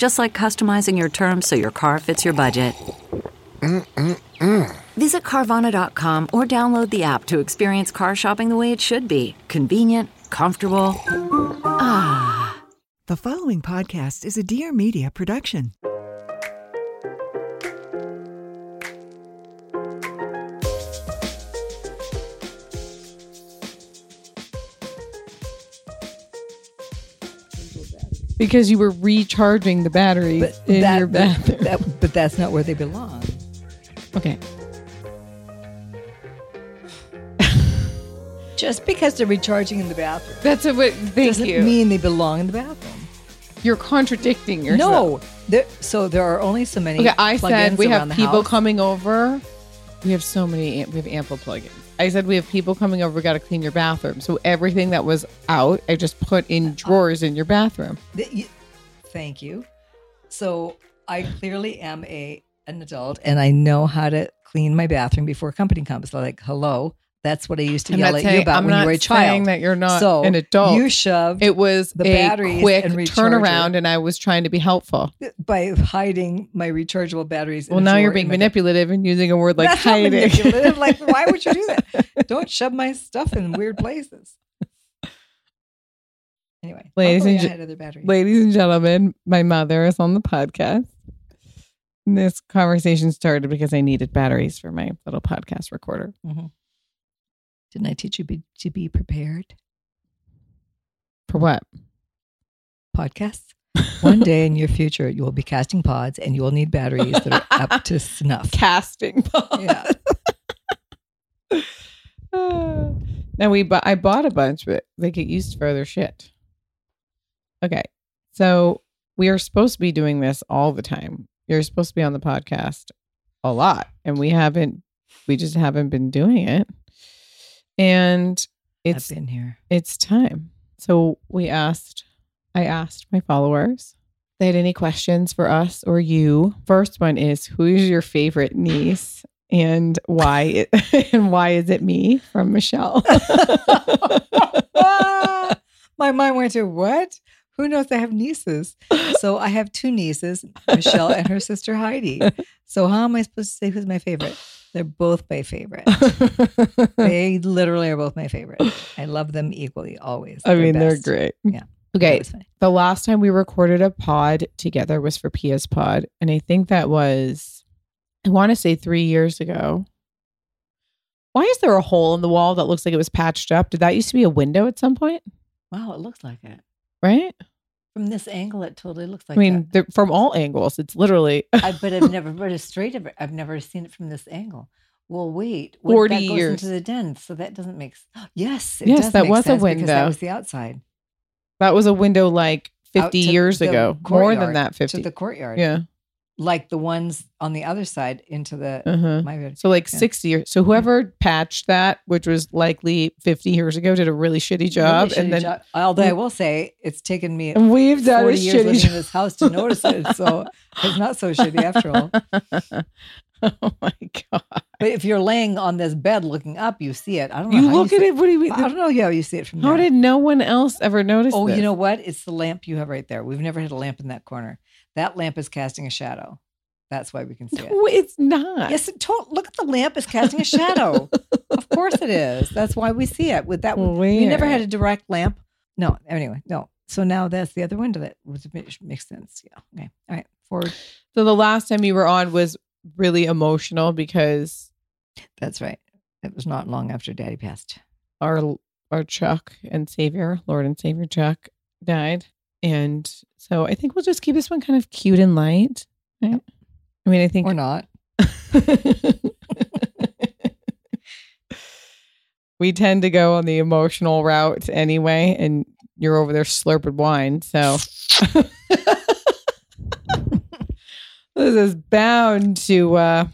Just like customizing your terms so your car fits your budget. Mm-mm-mm. Visit Carvana.com or download the app to experience car shopping the way it should be convenient, comfortable. Ah. The following podcast is a Dear Media production. Because you were recharging the battery But in that- your bathroom. that- but that's not where they belong. okay. Just because they're recharging in the bathroom That's a what thank doesn't you. mean they belong in the bathroom. You're contradicting yourself. No, there, so there are only so many. Okay, I said we have people house. coming over. We have so many. We have ample plugins. I said we have people coming over. We got to clean your bathroom. So everything that was out, I just put in uh-huh. drawers in your bathroom. Thank you. So I clearly am a an adult, and I know how to clean my bathroom before company comes. Like, "Hello." That's what I used to I'm yell at you about I'm when you were a child. saying that you're not so an adult. You shoved It was the a quick and turnaround, and I was trying to be helpful. by hiding my rechargeable batteries. Well, now you're being manipulative and using a word like That's hiding. manipulative. Like, why would you do that? Don't shove my stuff in weird places. Anyway, Ladies and I gen- had other batteries. Ladies and gentlemen, my mother is on the podcast. This conversation started because I needed batteries for my little podcast recorder. Mm-hmm. Didn't I teach you be, to be prepared? For what? Podcasts. One day in your future, you will be casting pods, and you will need batteries that are up to snuff. Casting pods. Yeah. now we bu- I bought a bunch, but they get used for other shit. Okay. So we are supposed to be doing this all the time. You're supposed to be on the podcast a lot. And we haven't we just haven't been doing it. And it's I've been here. it's time. So we asked, I asked my followers, if they had any questions for us or you. First one is, who is your favorite niece, and why? It, and why is it me from Michelle? My mind went to what? Who knows? I have nieces. So I have two nieces, Michelle and her sister Heidi. So how am I supposed to say who's my favorite? They're both my favorite. they literally are both my favorite. I love them equally, always. I mean, they're great. Yeah. Okay. That was funny. The last time we recorded a pod together was for PS Pod, and I think that was, I want to say three years ago. Why is there a hole in the wall that looks like it was patched up? Did that used to be a window at some point? Wow, it looks like it. Right? From this angle, it totally looks like I mean, from all angles, it's literally. I, but I've never, but a straight I've never seen it from this angle. Well, wait, what, 40 that goes years. into the den, so that doesn't make. Yes, it Yes, that was a window. That was the outside. that was a window like 50 years ago, more than that 50. to the courtyard. yeah. Like the ones on the other side into the Uh-huh. my. So like Yeah. 60 years. So whoever patched that, which was likely 50 years ago, did a really shitty job. Really and shitty then job. although I will say it's taken me and we've done a 40 years living shitty in this house to notice it, so it's not so shitty after all. oh my god! But if you're laying on this bed looking up, you see it. I don't know. You look see at it. What do you mean? I don't know how you see it from How there. did no one else ever notice? Oh, this? you know what? It's the lamp you have right there. We've never had a lamp in that corner. That lamp is casting a shadow. That's why we can see it. No, it's not. Yes, it to- look at the lamp is casting a shadow. of course it is. That's why we see it. With that, we never had a direct lamp. No, anyway, no. So now that's the other window that was makes sense. Yeah. Okay. All right. Forward. So the last time you were on was really emotional because That's right. It was not long after Daddy passed. our our Chuck and Savior, Lord and Savior Chuck, died, and so I think we'll just keep this one kind of cute and light. Right? I mean, I think Or not. we tend to go on the emotional route anyway, and you're over there slurping wine, so this is bound to uh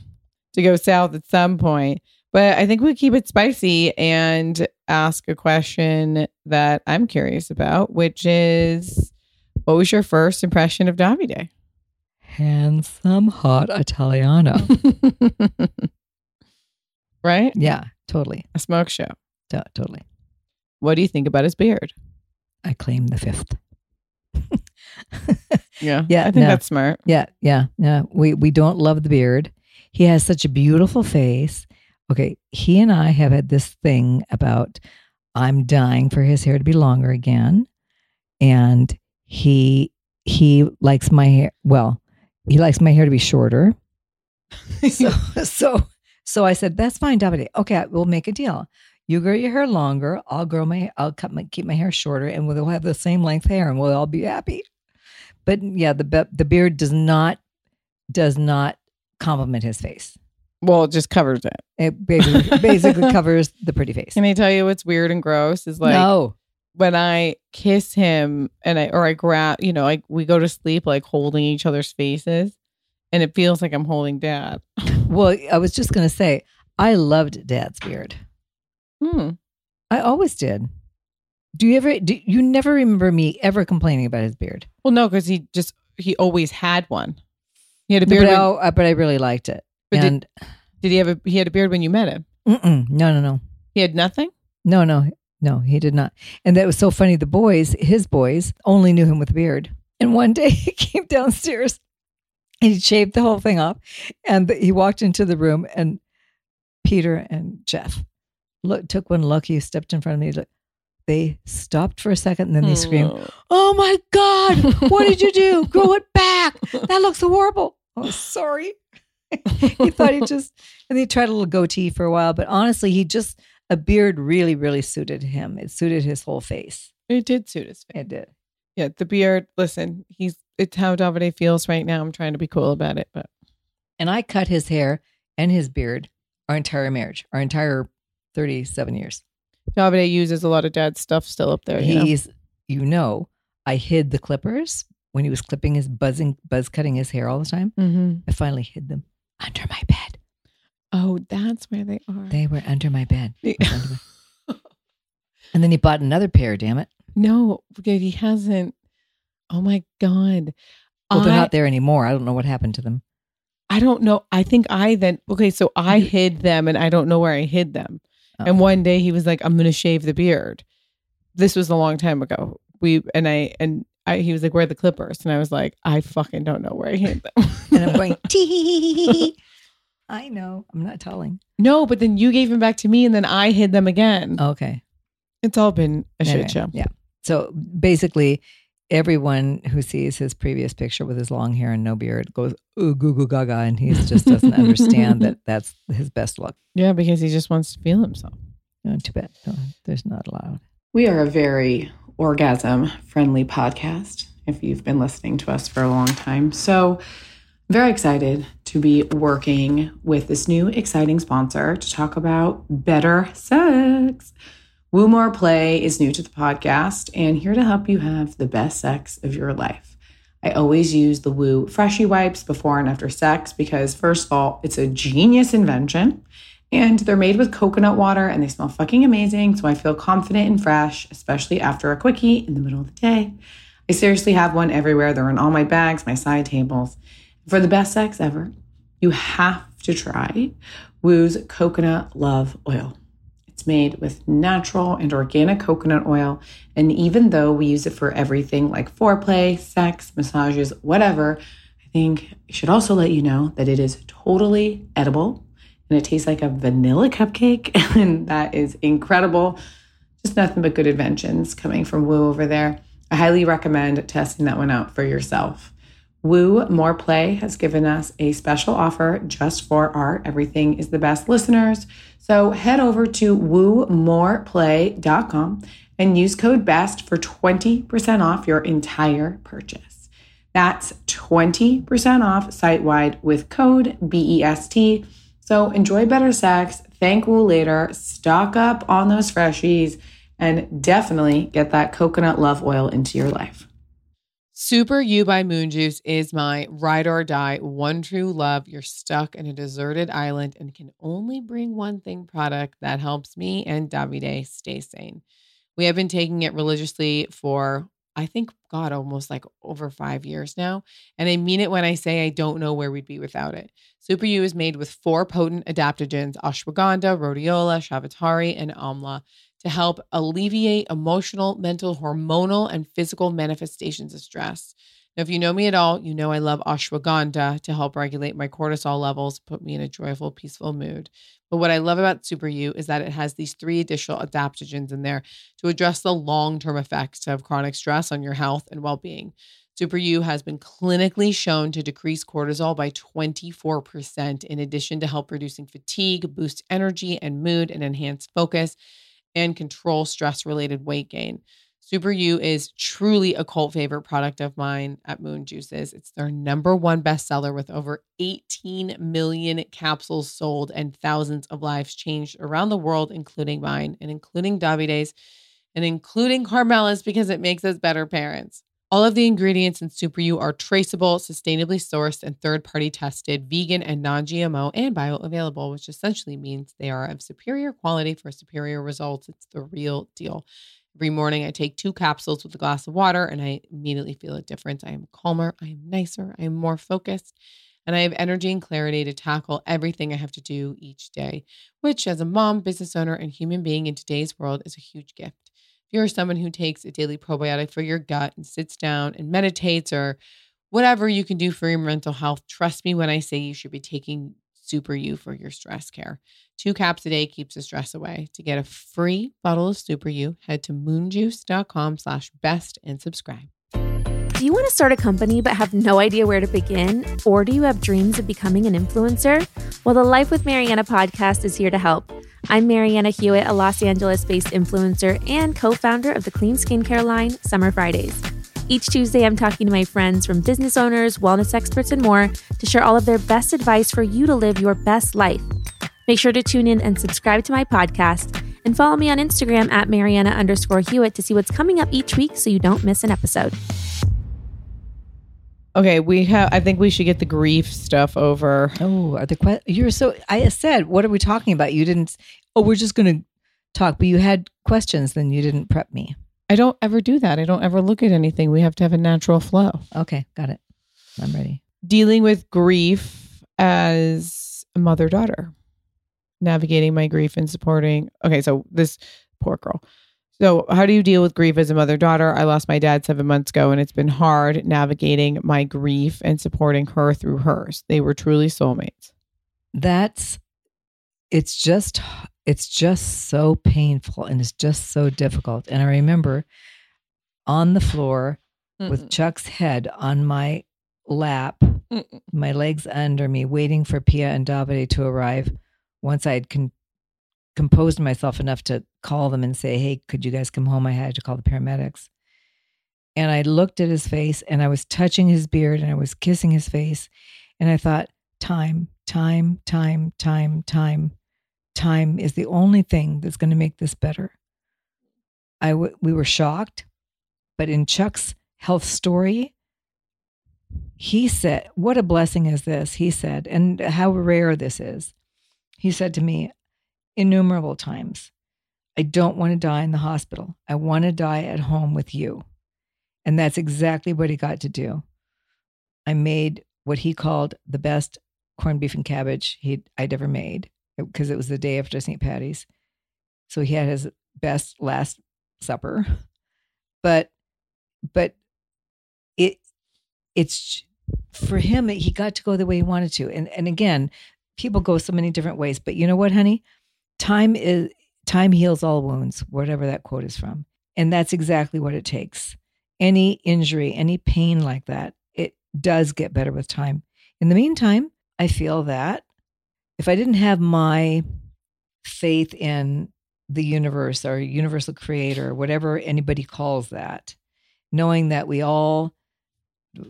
to go south at some point. But I think we keep it spicy and ask a question that I'm curious about, which is what was your first impression of Davide? Handsome, hot Italiano. right? yeah, totally. A smoke show. To- totally. What do you think about his beard? I claim the fifth. Yeah. Yeah, I think no. that's smart. Yeah, yeah, yeah. We we don't love the beard. He has such a beautiful face. Okay, he and I have had this thing about I'm dying for his hair to be longer again, and he he likes my hair. Well, he likes my hair to be shorter. So so so I said that's fine, Davide. Okay, we'll make a deal. You grow your hair longer. I'll grow my. I'll cut my keep my hair shorter, and we'll have the same length hair, and we'll all be happy. But yeah, the the beard does not does not complement his face. well, it just covers it. It basically, basically covers the pretty face. Can I tell you what's weird and gross? Is like no, when I kiss him and I or I grab, you know, like we go to sleep like holding each other's faces, and it feels like I'm holding dad. well, I was just gonna say I loved Dad's beard. Hmm. I always did. Do you ever? Do you never remember me ever complaining about his beard? Well, no, because he just he always had one. He had a But beard. I, when- al- but I really liked it. But did- and did he have a? He had a beard when you met him. no, no, no. He had nothing. No, no, no, he did not. And that was so funny. The boys, his boys, only knew him with a beard. And one day he came downstairs and he shaved the whole thing off. And he walked into the room and Peter and Jeff look, took one look. He stepped in front of me. Look, they stopped for a second and then they screamed, Oh. Oh my God, what did you do? Grow it back. That looks horrible. Oh, sorry. he thought he just, and he tried a little goatee for a while, but honestly, he just, a beard really, really suited him. It suited his whole face. It did suit his face. It did. Yeah, the beard. Listen, he's it's how Davide feels right now. I'm trying to be cool about it, but And I cut his hair and his beard our entire marriage, our entire 37 years. Davide uses a lot of dad's stuff still up there. You know? He's, you know, I hid the clippers when he was clipping his buzzing, buzz cutting his hair all the time. Mhm. I finally hid them under my bed. Oh, that's where they are. They were under my bed. The- It was under my- and then he bought another pair, damn it. no, because he hasn't. Oh my god. Well, they're not there anymore. I don't know what happened to them. I don't know. I think I then okay, so I hid them and I don't know where I hid them. Oh. And one day he was like, I'm gonna shave the beard. This was a long time ago. We and I and I he was like, Where are the clippers? And I was like, I fucking don't know where I hid them. And I'm going, tee. I know. I'm not telling. no, but then you gave them back to me and then I hid them again. Okay. It's all been a Anyway, shit show. Yeah. So basically, everyone who sees his previous picture with his long hair and no beard goes, ooh, goo goo gaga. And he just doesn't understand that that's his best look. Yeah, because he just wants to feel himself. Oh, too bad. No, there's not allowed. We are a very orgasm friendly podcast if you've been listening to us for a long time. So, I'm very excited to be working with this new exciting sponsor to talk about better sex. Woo More Play is new to the podcast and here to help you have the best sex of your life. I always use the Woo Freshie wipes before and after sex because, first of all, it's a genius invention. And they're made with coconut water and they smell fucking amazing. So I feel confident and fresh, especially after a quickie in the middle of the day. I seriously have one everywhere. They're in all my bags, my side tables. For the best sex ever, you have to try Woo's Coconut Love Oil. It's made with natural and organic coconut oil. And even though we use it for everything like foreplay, sex, massages, whatever, I think I should also let you know that it is totally edible and it tastes like a vanilla cupcake. And that is incredible. Just nothing but good inventions coming from Woo over there. I highly recommend testing that one out for yourself. Woo More Play has given us a special offer just for our Everything is the Best listeners. So head over to woomoreplay.com and use code BEST for 20% off your entire purchase. That's 20% off site wide with code BEST. So enjoy better sex, thank Woo later, stock up on those freshies, and definitely get that coconut love oil into your life. Super You by Moon Juice is my ride or die, one true love. You're stuck in a deserted island and can only bring one thing product that helps me and Davide stay sane. We have been taking it religiously for, I think, God, almost like over five years now. And I mean it when I say I don't know where we'd be without it. Super You is made with four potent adaptogens ashwagandha, rhodiola, shatavari, and amla to help alleviate emotional, mental, hormonal, and physical manifestations of stress. Now, if you know me at all, you know I love ashwagandha to help regulate my cortisol levels, put me in a joyful, peaceful mood. But what I love about Super You is that it has these three additional adaptogens in there to address the long term effects of chronic stress on your health and well being. Super You has been clinically shown to decrease cortisol by 24%, in addition to help reducing fatigue, boost energy and mood, and enhance focus and control stress related weight gain. Super You is truly a cult favorite product of mine at Moon Juices. It's their number one bestseller with over 18 million capsules sold and thousands of lives changed around the world, including mine and including Davide's and including Carmela's because it makes us better parents. All of the ingredients in Super You are traceable, sustainably sourced, and third party tested, vegan and non GMO, and bioavailable, which essentially means they are of superior quality for superior results. It's the real deal. Every morning, I take two capsules with a glass of water, and I immediately feel a difference. I am calmer, I am nicer, I am more focused, and I have energy and clarity to tackle everything I have to do each day, which, as a mom, business owner, and human being in today's world, is a huge gift if you're someone who takes a daily probiotic for your gut and sits down and meditates or whatever you can do for your mental health, trust me when I say you should be taking Super You for your stress care. Two caps a day keeps the stress away. To get a free bottle of Super You, head to moonjuice.com slash best and subscribe. Do you want to start a company but have no idea where to begin? Or do you have dreams of becoming an influencer? Well, the Life with Marianna podcast is here to help. I'm Marianna Hewitt, a Los Angeles based influencer and co founder of the clean skincare line, Summer Fridays. Each Tuesday, I'm talking to my friends from business owners, wellness experts, and more to share all of their best advice for you to live your best life. Make sure to tune in and subscribe to my podcast and follow me on Instagram at Marianna underscore Hewitt to see what's coming up each week so you don't miss an episode. Okay, we have. I think we should get the grief stuff over. Oh, are the que- you're so I said, what are we talking about? You didn't Oh, we're just going to talk, but you had questions then you didn't prep me. I don't ever do that. I don't ever look at anything. We have to have a natural flow. Okay, got it. I'm ready. Dealing with grief as a mother daughter, navigating my grief and supporting. Okay, so this poor girl. So, how do you deal with grief as a mother daughter? I lost my dad seven months ago, and it's been hard navigating my grief and supporting her through hers. They were truly soulmates. That's, it's just, it's just so painful and it's just so difficult. And I remember on the floor Mm-mm. with Chuck's head on my lap, Mm-mm. my legs under me, waiting for Pia and Davide to arrive. Once I had con- composed myself enough to call them and say, Hey, could you guys come home? I had to call the paramedics. And I looked at his face and I was touching his beard and I was kissing his face. And I thought, Time, time, time, time, time, time is the only thing that's going to make this better. I w- we were shocked, but in Chuck's health story, he said, What a blessing is this? He said, and how rare this is. He said to me innumerable times, I don't want to die in the hospital. I want to die at home with you. And that's exactly what he got to do. I made what he called the best corned beef and cabbage he'd, I'd ever made uh, because it was the day after St. Patty's. So he had his best last supper. But, but it, it's for him, he got to go the way he wanted to. And, and again, people go so many different ways, but you know what, honey? Time is, time heals all wounds, whatever that quote is from. And that's exactly what it takes. Any injury, any pain like that, it does get better with time. In the meantime, I feel that if I didn't have my faith in the universe or universal creator, whatever anybody calls that, knowing that we all,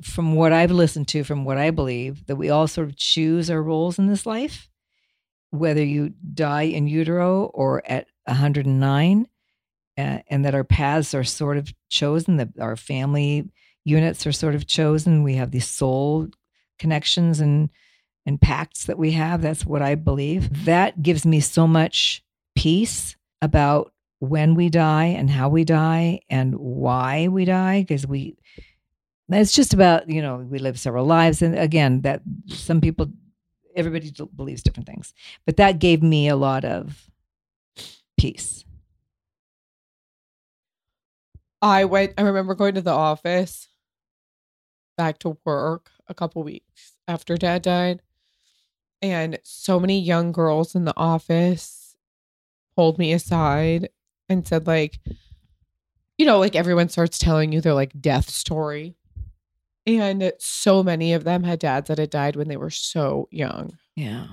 from what I've listened to, from what I believe, that we all sort of choose our roles in this life, whether you die in utero or at 109, uh, and that our paths are sort of chosen, that our family units are sort of chosen. We have these soul connections and and pacts that we have. That's what I believe. That gives me so much peace about when we die and how we die and why we die because we it's just about you know we live several lives and again that some people everybody believes different things. But that gave me a lot of peace. I went I remember going to the office back to work a couple weeks after dad died and so many young girls in the office pulled me aside and said like you know like everyone starts telling you their like death story and so many of them had dads that had died when they were so young. Yeah.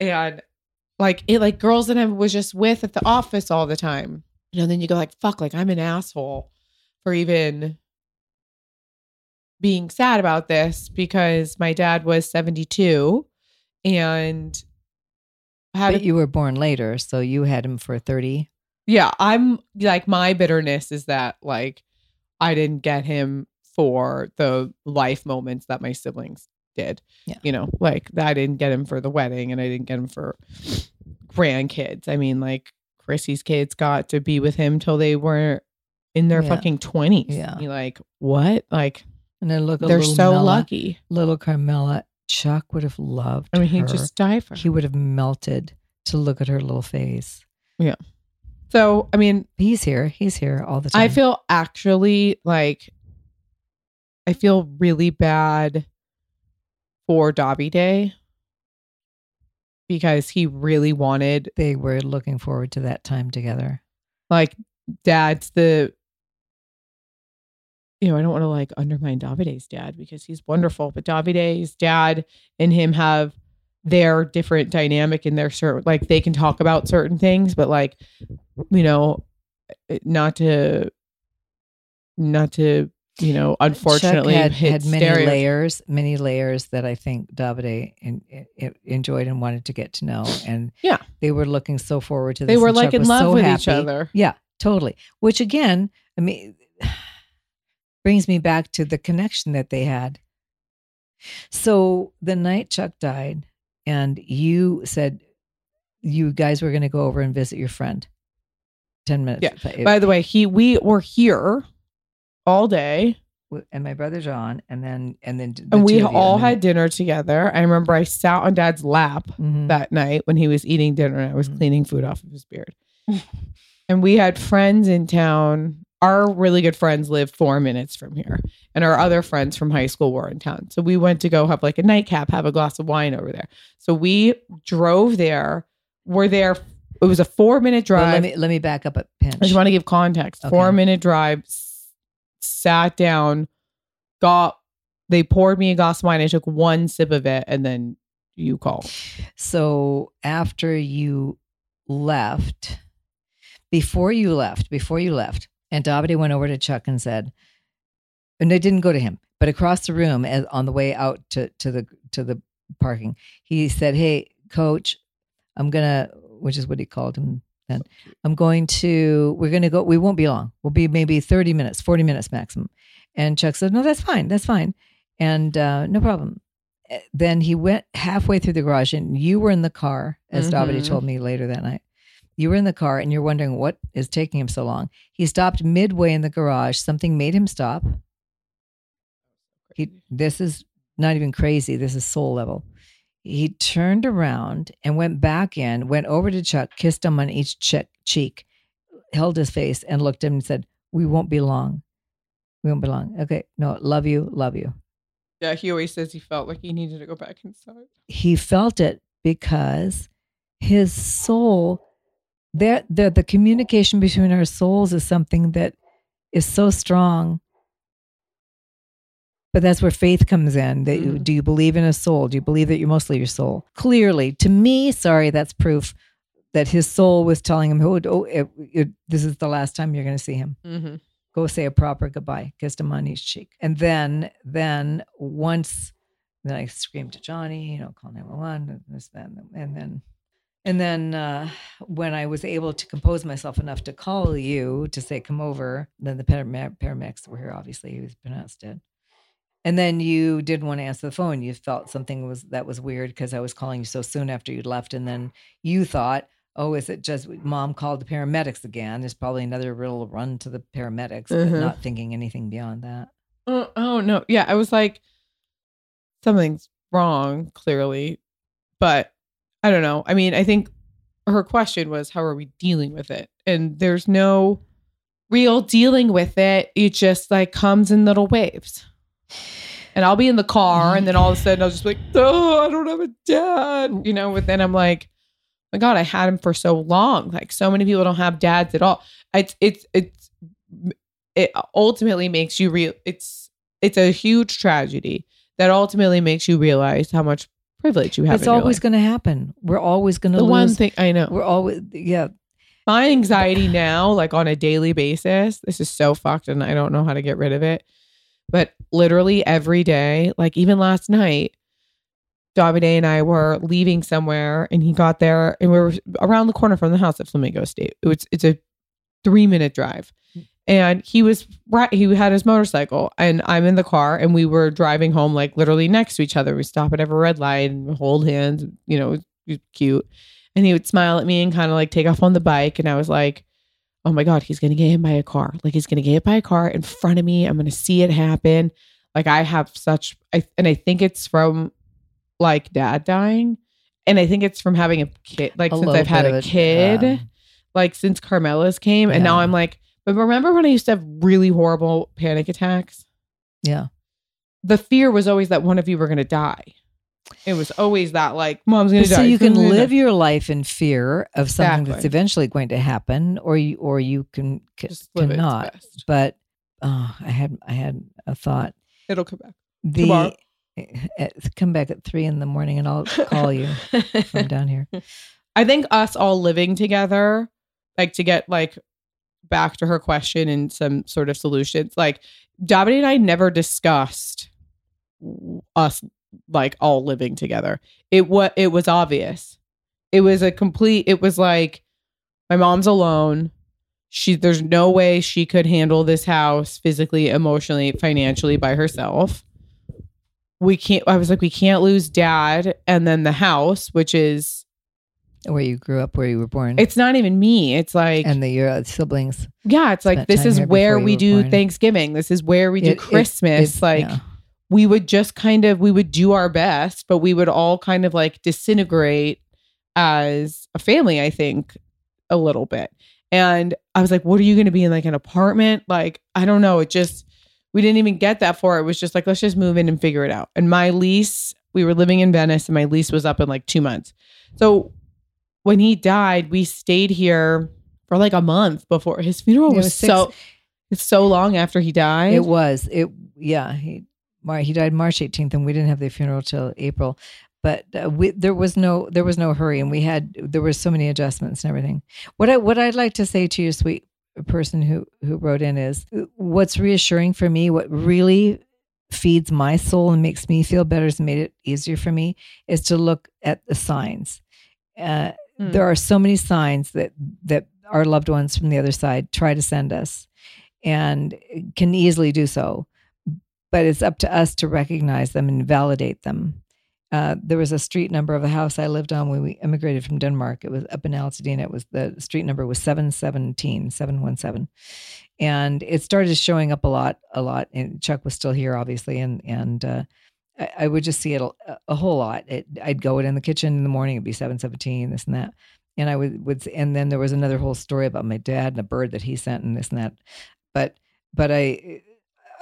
And like it like girls that I was just with at the office all the time. You know then you go like fuck like i'm an asshole for even being sad about this because my dad was 72 and had but you were born later so you had him for 30 yeah i'm like my bitterness is that like i didn't get him for the life moments that my siblings did yeah. you know like i didn't get him for the wedding and i didn't get him for grandkids i mean like Chrissy's kids got to be with him till they were in their Yeah. fucking twenties. Yeah. You're like, what? Like and then look at they're so Mella, lucky. little carmela chuck would have loved I mean, he her. just died for. he would have melted to look at her little face Yeah. So I mean, he's here he's here all the time I feel actually like I feel really bad for Davide because he really wanted they were looking forward to that time together. Like dad's the you know, I don't want to like undermine Davide's dad because he's wonderful, but Davide's dad and him have their different dynamic in their certain like they can talk about certain things, but like you know, eh, not to not to you know, unfortunately Chuck had, had many layers, many layers that I think Davide in, in, enjoyed and wanted to get to know. And Yeah. they were looking so forward to this. They were like Chuck in love so with each other. Yeah, totally. Which again, I mean, brings me back to the connection that they had. So the night Chuck died, and you said you guys were going to go over and visit your friend. Ten minutes. Yeah. By the way, he we were here all day and my brother John, and then and then the and we two of you, all had dinner together. I remember I sat on dad's lap Mhm. that night when he was eating dinner and I was Mhm. cleaning food off of his beard. and we had friends in town. Our really good friends live four minutes from here, and our other friends from high school were in town. So we went to go have like a nightcap, have a glass of wine over there. So we drove there. We're there. It was a four minute Well, drive. let me let me back up a pinch. I just want to give context. Okay. Four minute drive, sat down, got, they poured me a glass of wine. I took one sip of it and then you called. So after you left, before you left, before you left, and Davide went over to Chuck and said, and it didn't go to him, but across the room as, on the way out to, to the to the parking, he said, Hey, coach, I'm gonna which is what he called him then. I'm going to we're gonna go we won't be long. We'll be maybe 30 minutes, 40 minutes maximum. And Chuck said, No, that's fine, that's fine. And uh, no problem. Eh, Then he went halfway through the garage and you were in the car, as Davide Mhm. told me later that night. You were in the car and you're wondering what is taking him so long. He stopped midway in the garage. Something made him stop. He, this is not even crazy. This is soul level. He turned around and went back in, went over to Chuck, kissed him on each che- cheek, held his face, and looked at him and said, We won't be long. We won't be long. Okay. No, love you, love you. Yeah, he always says he felt like he needed to go back inside. he felt it because his soul there the, the communication between our souls is something that is so strong But that's where faith comes in. That you, Mhm. do you believe in a soul? Do you believe that you're mostly your soul? Clearly, to me, sorry, that's proof that his soul was telling him, "Oh, oh it, it, this is the last time you're going to see him. Mm-hmm. Go say a proper goodbye." Kissed him on each cheek, and then, then once, then I screamed to Johnny, you know, call nine one one, and this, then, and then, and then uh, when I was able to compose myself enough to call you to say come over, then the paramedics were here. Obviously, he was pronounced dead. And then you didn't want to answer the phone. You felt something was that was weird because I was calling you so soon after you'd left. And then you thought, oh, is it just mom called the paramedics again? There's probably another little run to the paramedics, but Mhm. not thinking anything beyond that. Oh, oh no. Yeah, I was like, something's wrong, clearly. But I don't know. I mean, I think her question was, how are we dealing with it? And there's no real dealing with it. It just like comes in little waves. And I'll be in the car, and then all of a sudden I'll just be like, oh, I don't have a dad, you know. But then I'm like, my God, I had him for so long. Like so many people don't have dads at all. It's it's it's it ultimately makes you real. It's it's a huge tragedy that ultimately makes you realize how much privilege you have. It's always going to happen. We're always going to lose. the lose. one thing I know. We're always, yeah. my anxiety now, like on a daily basis, this is so fucked and I don't know how to get rid of it. But literally every day, like even last night, Davide and I were leaving somewhere and he got there and we were around the corner from the house at Flamingo Estate. It was, it's a three minute drive. And he was right, he had his motorcycle and I'm in the car and we were driving home like literally next to each other. We stop at every red light and hold hands, you know, cute and he would smile at me and kind of like take off on the bike and i was like oh my god he's gonna get hit by a car. Like he's gonna get hit by a car in front of me. I'm gonna see it happen. Like i have such I, and i think it's from like dad dying and i think it's from having a kid like A since i've had a kid yeah. like since carmela's came and now i'm like but remember when i used to have really horrible panic attacks? Yeah. the fear was always that one of you were gonna die it was always that like mom's gonna die So you can live die." your life in fear of something that's eventually going to happen, or you, or you can c- Just live it its cannot. But oh, I had, I had a thought. it'll come back The Tomorrow. eh, come back at three in the morning, and I'll call you from down here. I think us all living together, like to get like back to her question and some sort of solutions. Like Davide and I never discussed us like all living together. It was it was obvious. It was a complete. It was like my mom's alone. She there's no way she could handle this house physically, emotionally, financially by herself. We can't. I was like, we can't lose dad, and then the house, which is Where you grew up, where you were born, it's not even me. It's like and the your uh, siblings. yeah, it's like this is where we do born. Thanksgiving. This is where we do It- it- Christmas. it's- like yeah. We would just kind of we would do our best, but we would all kind of like disintegrate as a family, I think, a little bit. And I was like, what are you going to be in like an apartment? Like, I don't know. It just, we didn't even get that far. It was just like, let's just move in and figure it out. And my lease, we were living in Venice and my lease was up in like two months. So when he died, we stayed here for like a month before his funeral was, was six- so, it's so long after he died. It was it. Yeah, he Mar- he died March 18th, and we didn't have the funeral till April. But uh, we, there was no there was no hurry, and we had there were so many adjustments and everything. What I what I'd like to say to you, sweet person who who wrote in, is uh, what's reassuring for me. What really feeds my soul and makes me feel better, has made it easier for me, is to look at the signs. Uh, Hmm. There are so many signs that that our loved ones from the other side try to send us, and can easily do so but it's up to us to recognize them and validate them. Uh, there was a street number of a house I lived on when we immigrated from Denmark. It was up in Altadena. It was the street number was 717, 717. And it started showing up a lot, a lot. And Chuck was still here, obviously. And, and, uh, I, would just see it a, a whole lot. It, I'd go in the kitchen in the morning. It'd be 717, this and that. And I would, would, and then there was another whole story about my dad and a bird that he sent and this and that. But, but I,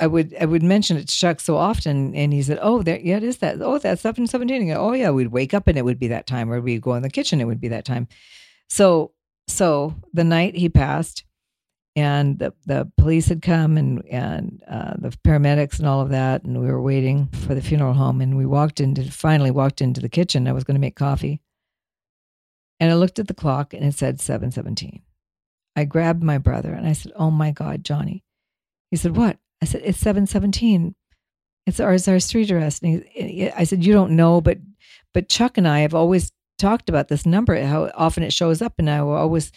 I would I would mention it to Chuck so often, and he said, "Oh, there, yeah, it is that. Oh, that's seven seventeen. And I go, oh, yeah, we'd wake up and it would be that time, or we'd go in the kitchen, it would be that time. So, so the night he passed, and the, the police had come and and uh, the paramedics and all of that and we were waiting for the funeral home and we walked into finally walked into the kitchen i was going to make coffee and i looked at the clock and it said 717 i grabbed my brother and i said oh my god johnny he said what i said it's 717 it's our, it's our street address and he, i said you don't know but but chuck and i have always talked about this number how often it shows up and i will always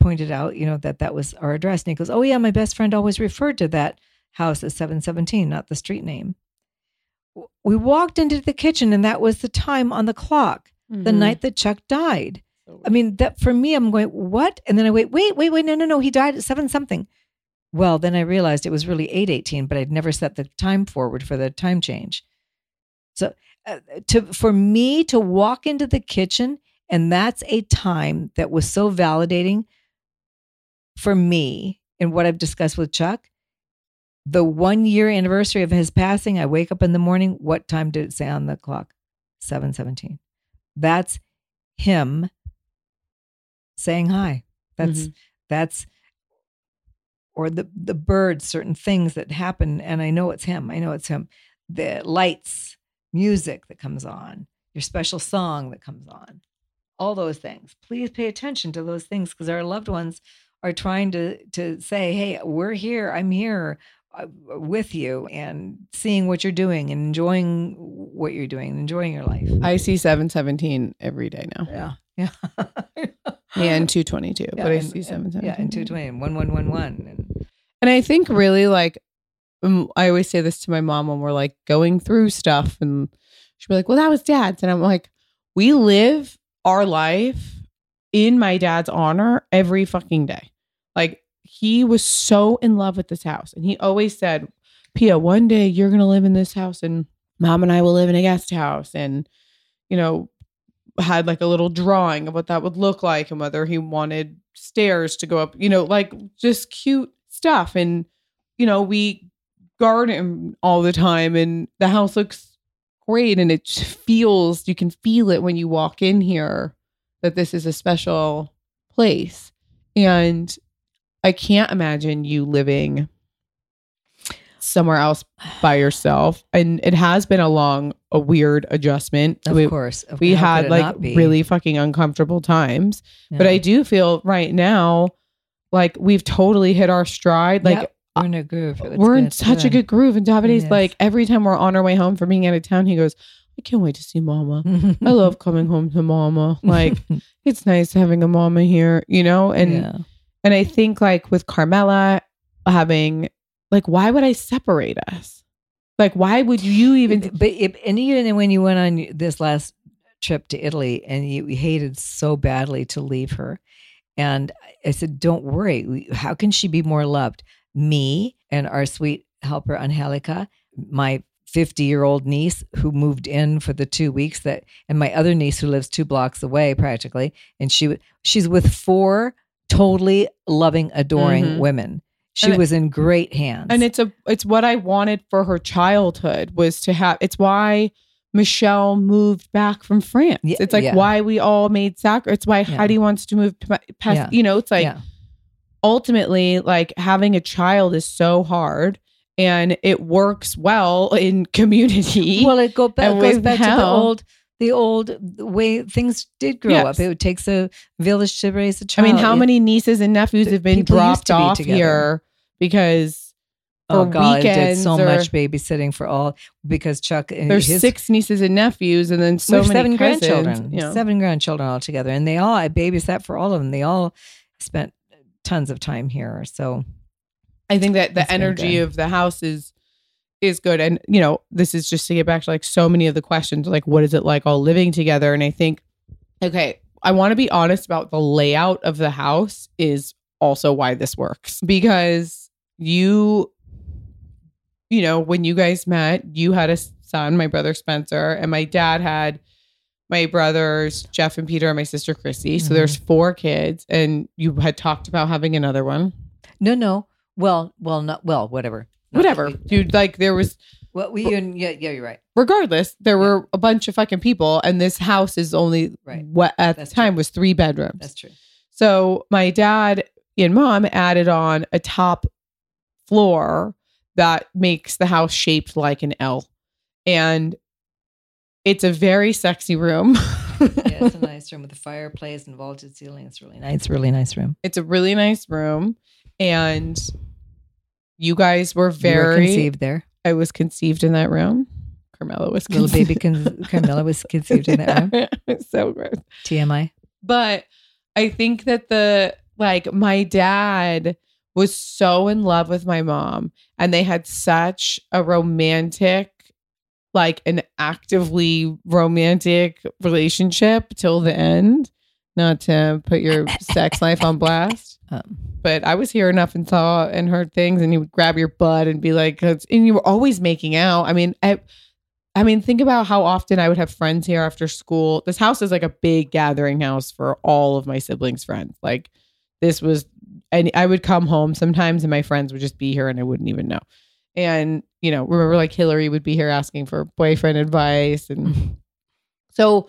pointed out, you know, that that was our address. And he goes, Oh, yeah, my best friend always referred to that house as 717, not the street name. We walked into the kitchen and that was the time on the clock, the Mhm. night that Chuck died. I mean, that for me, I'm going, What? And then I wait, wait, wait, wait, no, no, no. He died at seven something. Well, then I realized it was really 818, but I'd never set the time forward for the time change. So uh, to for me to walk into the kitchen and that's a time that was so validating for me and what I've discussed with Chuck. The one year anniversary of his passing, I wake up in the morning. What time did it say on the clock? 717. That's him saying hi. That's Mhm. that's or the the birds, certain things that happen, and I know it's him. I know it's him. The lights, music that comes on, your special song that comes on, all those things. Please pay attention to those things because our loved ones are trying to to say, "Hey, we're here. I'm here." uh, With you and seeing what you're doing and enjoying what you're doing, and enjoying your life. I see 717 every day now. yeah, yeah, And 222, Yeah, but I and- see and- 717. Yeah, and two twenty and one one one one. And And I think really like um, I always say this to my mom when we're like going through stuff and she'll be like, "Well, that was dad's." And I'm like, "We live our life in my dad's honor every fucking day." Like he was so in love with this house and he always said, "Pia, one day you're going to live in this house and mom and I will live in a guest house." And you know, had like a little drawing of what that would look like and whether he wanted stairs to go up, you know, like just cute stuff. And, you know, we garden all the time and the house looks great and it feels, you can feel it when you walk in here that this is a special place. And I can't imagine you living somewhere else by yourself. And it has been a long, a weird adjustment. of we, course, of- we had like really fucking uncomfortable times. But I do feel right now like we've totally hit our stride. Like Yep, we're in a groove. It's we're in such a good groove. And Davide's like every time we're on our way home from being out of town, he goes, I can't wait to see mama. I love coming home to mama. Like it's nice having a mama here, you know? And yeah. and I think like with Carmela having like why would I separate us? Like why would you even but if, and even when you went on this last trip to Italy and you, hated so badly to leave her, and I said, "Don't worry. How can she be more loved? Me and our sweet helper Angelica, my." 50 year old niece who moved in for the two weeks that and my other niece who lives two blocks away practically and she she's with four totally loving adoring Mhm. women she it- was in great hands and it's a it's what I wanted for her childhood was to have it's why Michelle moved back from France. Yeah, it's like yeah. why we all made sacrifice. It's why Yeah. Heidi wants to move to past, Yeah. you know, it's like ultimately like having a child is so hard and it works well in community. Well, it go back, goes back to the old, the old way things did grow up. It takes a village to raise a child. I mean, how many nieces and nephews have been people dropped be off together. here because Oh God, I did so or- much babysitting for all because Chuck. there's his, six nieces and nephews and then so many seven cousins, grandchildren, you know. seven grandchildren all together, and they all I babysat for all of them. They all spent tons of time here. So I think that the energy of the house is is good. And you know, this is just to get back to like so many of the questions, like what is it like all living together? And I think, okay, I want to be honest about the layout of the house is also why this works. Because you, you know, when you guys met, you had a son, my brother Spencer, and my dad had my brothers Jeff and Peter and my sister Chrissy. So there's mm-hmm. four kids, and you had talked about having another one. no, no. Well, well, not well. Whatever. Not Whatever, dude. Like there was Well, we and yeah, yeah, you're right. regardless, there were a bunch of fucking people, and this house is only Right. what at That's the time true. was three bedrooms. That's true. So my dad, and mom added on a top floor that makes the house shaped like an L. And it's a very sexy room. yeah, it's a nice room with a fireplace and vaulted ceiling. It's really nice. It's really nice room. It's a really nice room. And you guys were You were very conceived there. I was conceived in that room. Carmela was Little baby conceived- con- Carmela was conceived in that room. it's so gross. TMI. But I think that the like my dad was so in love with my mom and they had such a romantic like an actively romantic relationship till the end not to put your sex life on blast Um, but I was here enough and saw and heard things, and he would grab your butt and be like, and you were always making out. I mean, I, I mean, think about how often I would have friends here after school. This house is like a big gathering house for all of my siblings' friends. Like this was, and I would come home sometimes, and my friends would just be here, and I wouldn't even know. And you know, remember like Hillary would be here asking for boyfriend advice, and so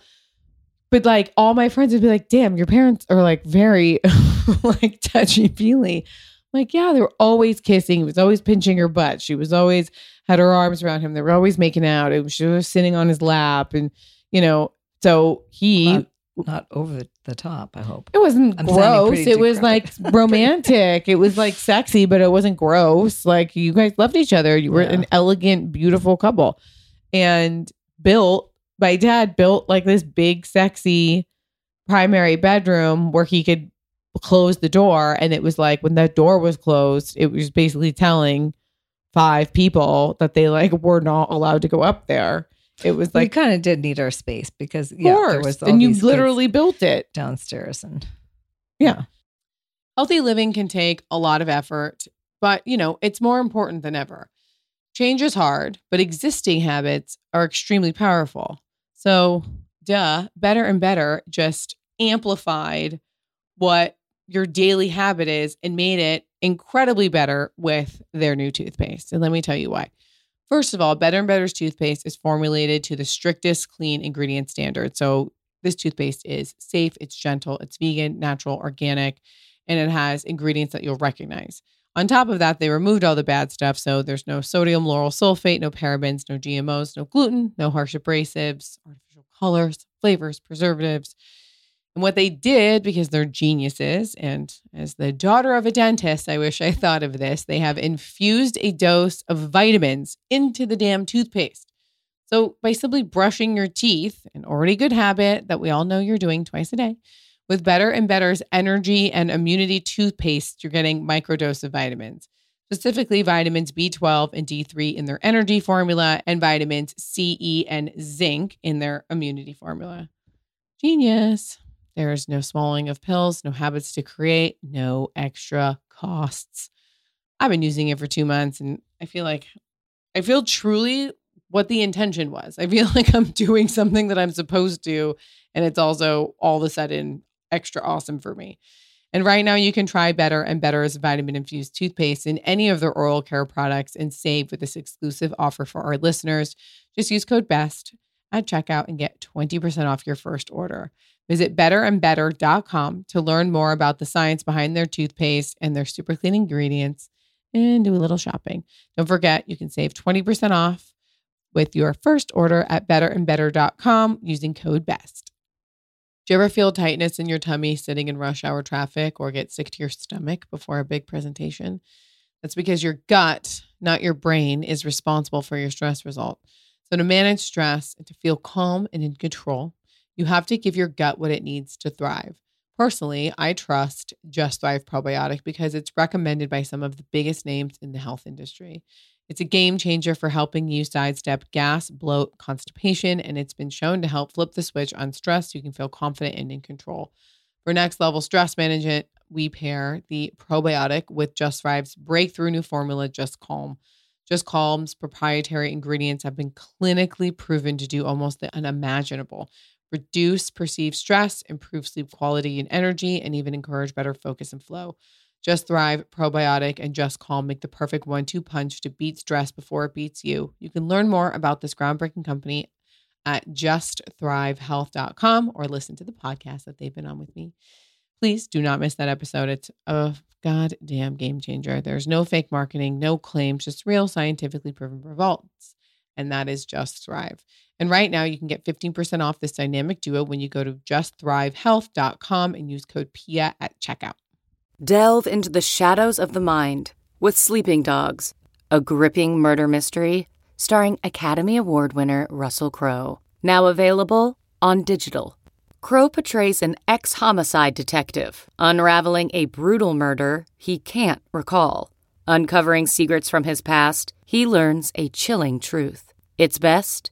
but like all my friends would be like, damn, your parents are like very like touchy feely. Like, yeah, they were always kissing. He was always pinching her butt. She was always had her arms around him. They were always making out. It was, she was sitting on his lap. And, you know, so he, not, not over the top, I hope. it wasn't I'm gross. It was like romantic. it was like sexy, but it wasn't gross. Like you guys loved each other. You were Yeah. an elegant, beautiful couple. And built, my dad built like this big, sexy primary bedroom where he could close the door. And it was like when that door was closed, it was basically telling five people that they like were not allowed to go up there. It was like we kind of did need our space because of yeah, there course. was all and you these kids literally built it. downstairs and Yeah. Healthy living can take a lot of effort, but you know, it's more important than ever. Change is hard, but existing habits are extremely powerful. So, duh, better and better just amplified what your daily habit is and made it incredibly better with their new toothpaste. And let me tell you why. First of all, Better and Better's toothpaste is formulated to the strictest clean ingredient standard. So, this toothpaste is safe, it's gentle, it's vegan, natural, organic, and it has ingredients that you'll recognize. On top of that, they removed all the bad stuff. So there's no sodium lauryl sulfate, no parabens, no GMOs, no gluten, no harsh abrasives, artificial colors, flavors, preservatives. And what they did, because they're geniuses, and as the daughter of a dentist, I wish I thought of this, they have infused a dose of vitamins into the damn toothpaste. So by simply brushing your teeth, an already good habit that we all know you're doing twice a day, with Better and Better's energy and immunity toothpaste, you're getting microdose of vitamins, specifically vitamins B12 and D3 in their energy formula, and vitamins C, E, and zinc in their immunity formula. Genius. There's no swallowing of pills, no habits to create, no extra costs. I've been using it for two months and I feel like I feel truly what the intention was. I feel like I'm doing something that I'm supposed to, and it's also all of a sudden extra awesome for me. And right now, you can try Better and Better Better's vitamin infused toothpaste in any of their oral care products and save with this exclusive offer for our listeners. Just use code BEST at checkout and get 20% off your first order. Visit betterandbetter.com to learn more about the science behind their toothpaste and their super clean ingredients and do a little shopping. Don't forget, you can save 20% off with your first order at betterandbetter.com using code BEST. Do you ever feel tightness in your tummy sitting in rush hour traffic or get sick to your stomach before a big presentation? That's because your gut, not your brain, is responsible for your stress result. So, to manage stress and to feel calm and in control, you have to give your gut what it needs to thrive. Personally, I trust Just Thrive Probiotic because it's recommended by some of the biggest names in the health industry. It's a game changer for helping you sidestep gas, bloat, constipation, and it's been shown to help flip the switch on stress so you can feel confident and in control. For next level stress management, we pair the probiotic with Just Thrive's breakthrough new formula, Just Calm. Just Calm's proprietary ingredients have been clinically proven to do almost the unimaginable reduce perceived stress, improve sleep quality and energy, and even encourage better focus and flow. Just Thrive, Probiotic, and Just Calm make the perfect one two punch to beat stress before it beats you. You can learn more about this groundbreaking company at justthrivehealth.com or listen to the podcast that they've been on with me. Please do not miss that episode. It's a goddamn game changer. There's no fake marketing, no claims, just real scientifically proven results. And that is Just Thrive. And right now you can get 15% off this dynamic duo when you go to justthrivehealth.com and use code PIA at checkout. Delve into the shadows of the mind with Sleeping Dogs, a gripping murder mystery starring Academy Award winner Russell Crowe. Now available on digital. Crowe portrays an ex homicide detective unraveling a brutal murder he can't recall. Uncovering secrets from his past, he learns a chilling truth. It's best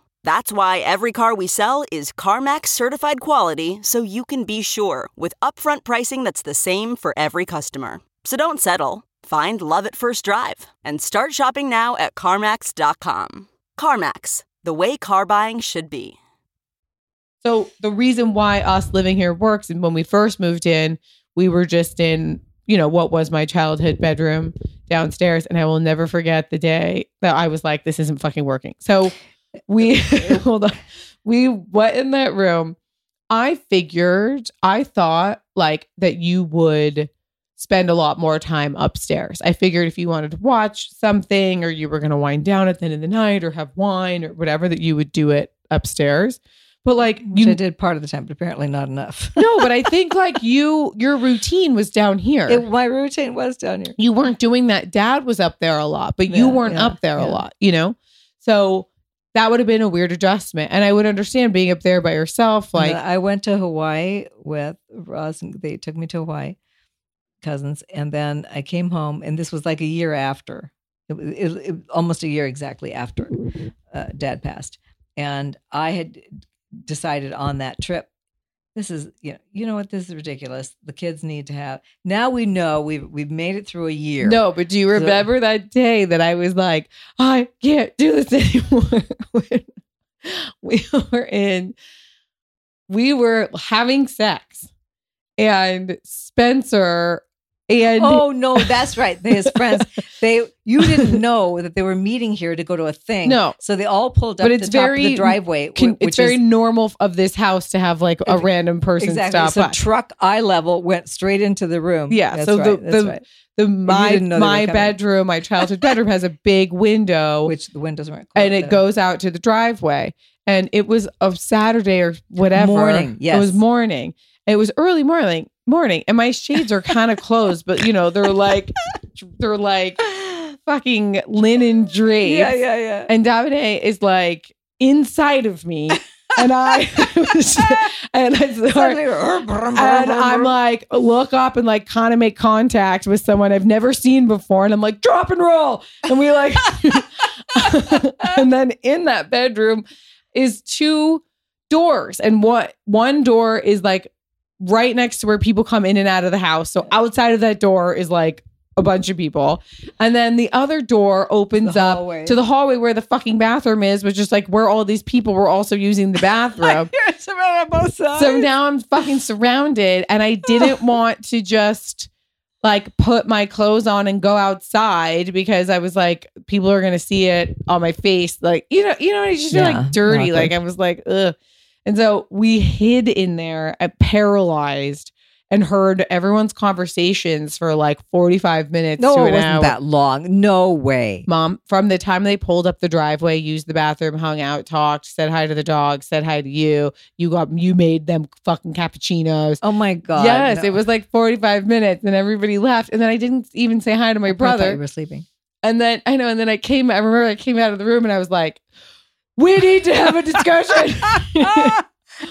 That's why every car we sell is CarMax certified quality so you can be sure with upfront pricing that's the same for every customer. So don't settle. Find love at first drive and start shopping now at CarMax.com. CarMax, the way car buying should be. So the reason why us living here works and when we first moved in, we were just in, you know, what was my childhood bedroom downstairs. And I will never forget the day that I was like, this isn't fucking working. So we hold on. We went in that room. I figured, I thought like that you would spend a lot more time upstairs. I figured if you wanted to watch something or you were going to wind down at the end of the night or have wine or whatever, that you would do it upstairs. But like Which you I did part of the time, but apparently not enough. no, but I think like you, your routine was down here. It, my routine was down here. you weren't doing that. Dad was up there a lot, but you weren't yeah, up there a lot, you know? So that would have been a weird adjustment. And I would understand being up there by yourself. Like, I went to Hawaii with Ross, and they took me to Hawaii, cousins, and then I came home, and this was like a year after, it, it, it, almost a year exactly after uh, Dad passed, and I had decided on that trip. This is you know you know what this is ridiculous. The kids need to have now. We know we've we've made it through a year. no, but do you So- remember that day that I was like, I can't do this anymore? We were in, we were having sex, and Spencer and Oh no, that's right. His friends, they you didn't know that they were meeting here to go to a thing. No. so they all pulled up But the it's very the driveway, can, which it's very is normal of this house to have like a random person exactly. stop So by. truck eye level went straight into the room. Yeah, that's so the- right. That's the- right. the my didn't know they were my bedroom, my childhood bedroom has a big window Which the windows weren't. and it then. goes out to the driveway. And it was a Saturday or whatever. Morning, Yes, It was morning. It was early morning morning. And my shades are kind of closed, but you know, they're like they're like fucking linen drapes. Yeah, yeah, yeah. And Davide is like inside of me. And I and I start, and I'm like, look up and like kind of make contact with someone I've never seen before. And I'm like, drop and roll. And we like, and then in that bedroom is two doors. And what one door is like right next to where people come in and out of the house. So outside of that door is like a bunch of people. And then the other door opens up hallway. to the hallway where the fucking bathroom is, which is like where all these people were also using the bathroom. Surrounded on both sides. So now I'm fucking surrounded, and I didn't want to just like put my clothes on and go outside because I was like, people are gonna see it on my face, like you know, you know, I just feel Yeah, like dirty. not Like. I was like, ugh. And so we hid in there, uh, paralyzed, and heard everyone's conversations for like 45 minutes no, to it wasn't hour. that long. No way. Mom, from the time they pulled up the driveway, used the bathroom, hung out, talked, said hi to the dog, said hi to you. You got you made them fucking cappuccinos. Oh my god. yes, no. it was like 45 minutes and everybody left. And then I didn't even say hi to my I brother. you were sleeping. And then I know, and then I came, I remember I came out of the room and I was like, we need to have a discussion.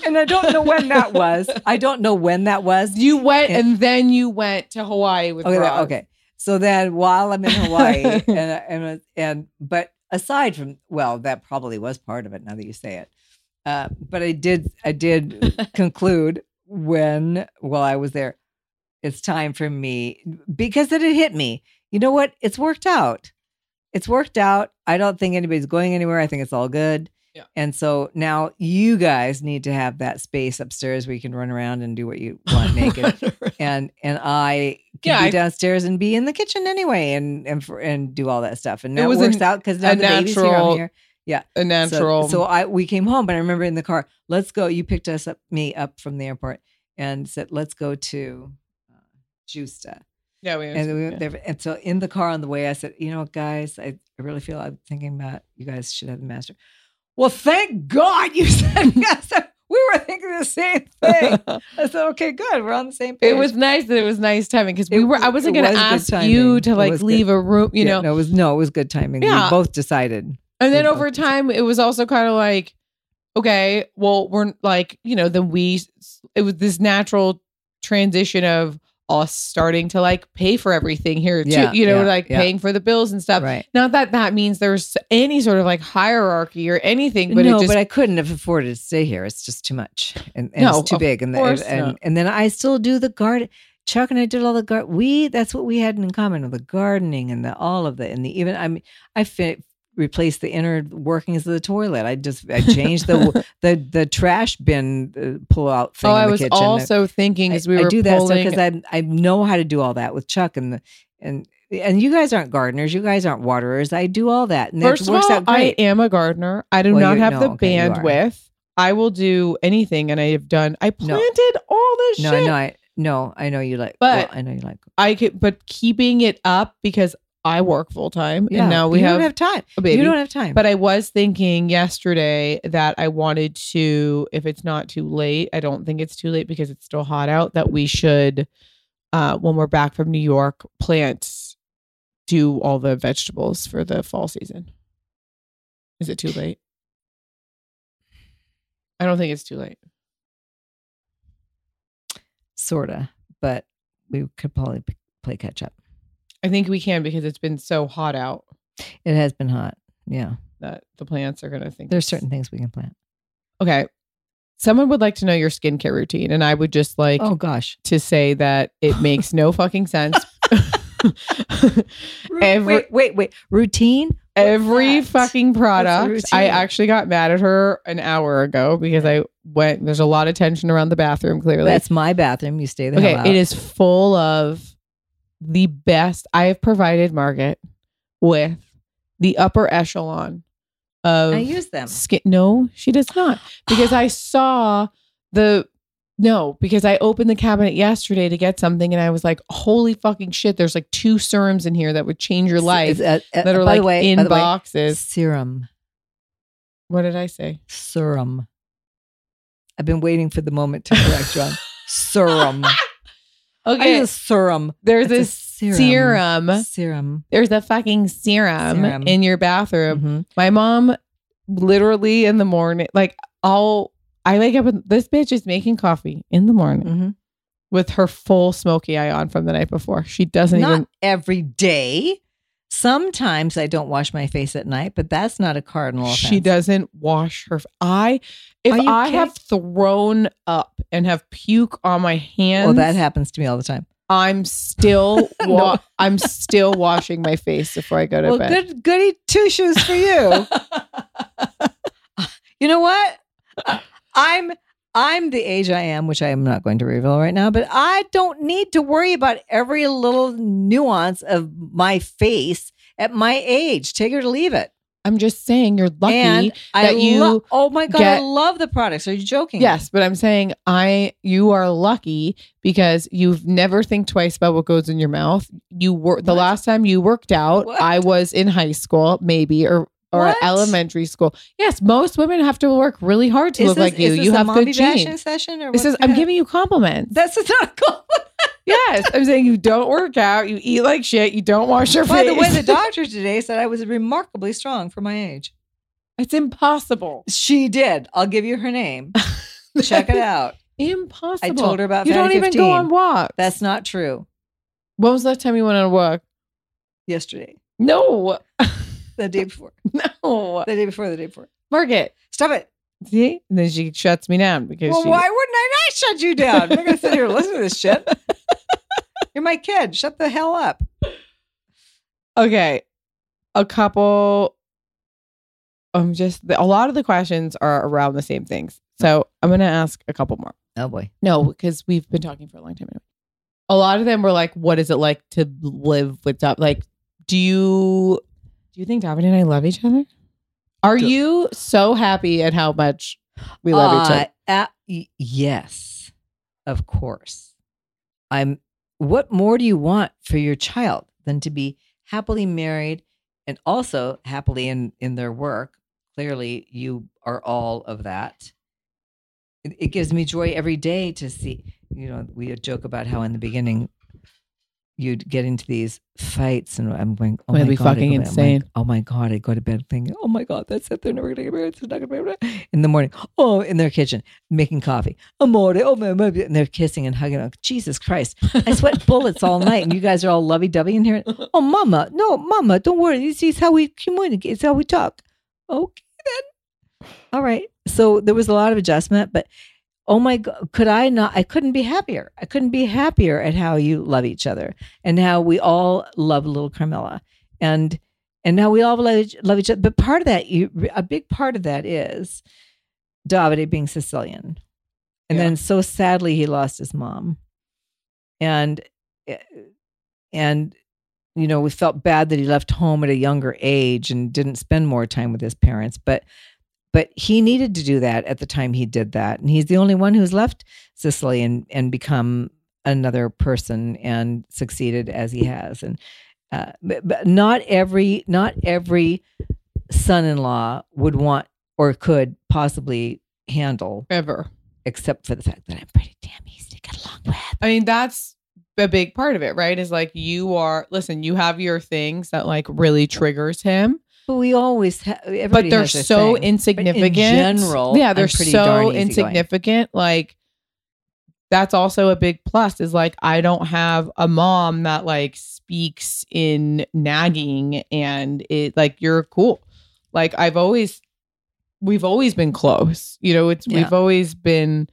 and I don't know when that was. I don't know when that was. you went Yeah. and then you went to Hawaii with Okay, Roz. okay. So then while I'm in Hawaii and and and but aside from well, that probably was part of it now that you say it. Uh, but I did I did conclude when while I was there, it's time for me because it had hit me. you know what? It's worked out. It's worked out. I don't think anybody's going anywhere. I think it's all good. Yeah. And so now you guys need to have that space upstairs where you can run around and do what you want naked. and and I can Yeah, be I- downstairs and be in the kitchen anyway and and for, and do all that stuff. And It that was works an- out because now the baby's here. I'm natural- here. Yeah. a So- natural. So, I we came home, but I remember in the car, let's go. You picked us up, me up from the airport, and said, let's go to uh, Justa. Yeah, we And we yeah. And so in the car on the way, I said, you know, guys, I, I really feel I'm thinking about you guys should have the master. Well, thank God you said yes. We were thinking the same thing. I said, okay, good. We're on the same page. It was nice that it was nice timing because we It- were. I wasn't going to was ask you to like was good. leave a room, you Yeah, know. no, it was no, it was good timing. Yeah. We both decided. And then over time, it was also kind of like, okay, well, we're like, you know, then we, it was this natural transition of us starting to like pay for everything here too, Yeah, you know, yeah, like yeah. paying for the bills and stuff. Right. Not that that means there's any sort of like hierarchy or anything, but no, it just, but I couldn't have afforded to stay here. It's just too much, and, and No, it's too big. And the, course and and then I still do the garden. Chuck and I did all the garden. We that's what we had in common: with the gardening and the all of the and the even. I mean, I fi- replaced the inner workings of the toilet. I just I changed the the the trash bin uh, pull out thing. oh, I was kitchen. also thinking as we I were do that because I I know how to do all that with Chuck and the and and you guys aren't gardeners. You guys aren't waterers. I do all that, and First it of works all, out great. I am a gardener. I do Well, not have no, the okay, bandwidth. I will do anything, and I have done. I No. planted all this no, shit. I know. I no, I know you like. But- well, I know you like. I could, but keeping it up because I work full time, Yeah, and now we have, don't have time. a baby. You don't have time. But I was thinking yesterday that I wanted to, if it's not too late, I don't think it's too late because it's still hot out. That we should, uh, when we're back from New York, plant, do all the vegetables for the fall season. Is it too late? I don't think it's too late. sorta, but we could probably play catch up. I think we can because it's been so hot out It has been hot. Yeah, that the plants are going to think there's it's- certain things we can plant. Okay. Someone would like to know your skincare routine, and I would just like Oh gosh, to say that it makes no fucking sense. Every wait, wait, wait. Routine. every that? fucking product. I routine? actually got mad at her an hour ago because I went. There's a lot of tension around the bathroom. Clearly, That's my bathroom. You stay the okay. hell out. It is full of the best. I have provided Margaret with the upper echelon of I use them. skin. No, she does not. Because I saw the no, because I opened the cabinet yesterday to get something and I was like, holy fucking shit, there's like two serums in here that would change your life Uh, uh, that are by like the way, in the way, boxes. serum. What did I say? Serum. I've been waiting for the moment to correct you on serum. I Okay. use serum. There's It's a serum. serum. Serum. There's a fucking serum, Serum. in your bathroom. Mhm. My mom literally in the morning, like I'll I wake up and this bitch is making coffee in the morning Mhm. with her full smoky eye on from the night before. She doesn't Not even every day. Sometimes I don't wash my face at night, but that's not a cardinal offense. she doesn't wash her I if I kidding? have thrown up and have puke on my hands, Well, that happens to me all the time. I'm still wa- I'm still washing my face before I go to Well, bed. good, goody two shoes for you. you know what? I'm I'm the age I am, which I am not going to reveal right now, but I don't need to worry about every little nuance of my face at my age. Take it or leave it. I'm just saying you're lucky and I that you lo- oh my god, I love the products. Are you joking? Yes, but I'm saying I you are lucky because you've never think twice about what goes in your mouth. You were the last time you worked out, What? I was in high school, maybe or or What? elementary school. Yes, most women have to work really hard to Is look this, like you. You a have good genes. session or This is I'm giving you compliments. That's not a compliment. yes, I'm saying you don't work out, you eat like shit, you don't wash your By face. By the way, the doctor today said I was remarkably strong for my age. it's impossible. She did. I'll give you her name. Check it out. Impossible. I told her about You don't even go on walks. That's not true. when was the last time you went on a walk? Yesterday, No, the day before, no, the day before, the day before. Margaret. Stop it. See, and then she shuts me down because Well, she, why wouldn't I not shut you down? I'm going to sit here and listen to this shit. You're my kid. Shut the hell up. Okay. A couple I'm just a lot of the questions are around the same things. So I'm gonna ask a couple more. Oh boy. No, because we've been talking for a long time anyway. A lot of them were like, what is it like to live with Dav? Like, do you do you think Davide and I love each other? Are Do- you so happy at how much we love each Uh, other? uh, yes, of course. I'm. What more do you want for your child than to be happily married and also happily in in their work? Clearly, you are all of that. It, it gives me joy every day to see. You know, we joke about how in the beginning you'd get into these fights, and I'm going, "Oh It'd my be god, fucking go to bed- I'm like, insane. oh my god, I go to bed thinking, "Oh my god, that's it. They're never gonna get married. They're not gonna get married." In the morning, oh, in their kitchen making coffee, amore, oh my, my, and they're kissing and hugging. Like, Jesus Christ, I sweat bullets all night, and you guys are all lovey dovey in here. Oh, Mama, no, Mama, don't worry. This is how we communicate. It's how we talk. Okay then. All right. So there was a lot of adjustment, but oh my god could i not i couldn't be happier. I couldn't be happier at how you love each other and how we all love little Carmela and and now we all love love each other. But part of that you a big part of that is davide being sicilian. And Yeah. then so sadly he lost his mom. And eh, and you know we felt bad that he left home at a younger age and didn't spend more time with his parents. But but he needed to do that at the time he did that and he's the only one who's left sicily and and become another person and succeeded as he has and uh, but, but not every not every son-in-law would want or could possibly handle Ever. except for the fact that i'm pretty damn easy to get along with I mean, that's a big part of it, right? Is like you are listen, you have your things that like really triggers him. But we always have but they're so insignificant. In general, yeah, they're so insignificant. Like that's also a big plus. Is like I don't have a mom that like speaks in nagging, and it like you're cool. Like I've always, we've always been close. You know, it's Yeah. we've always been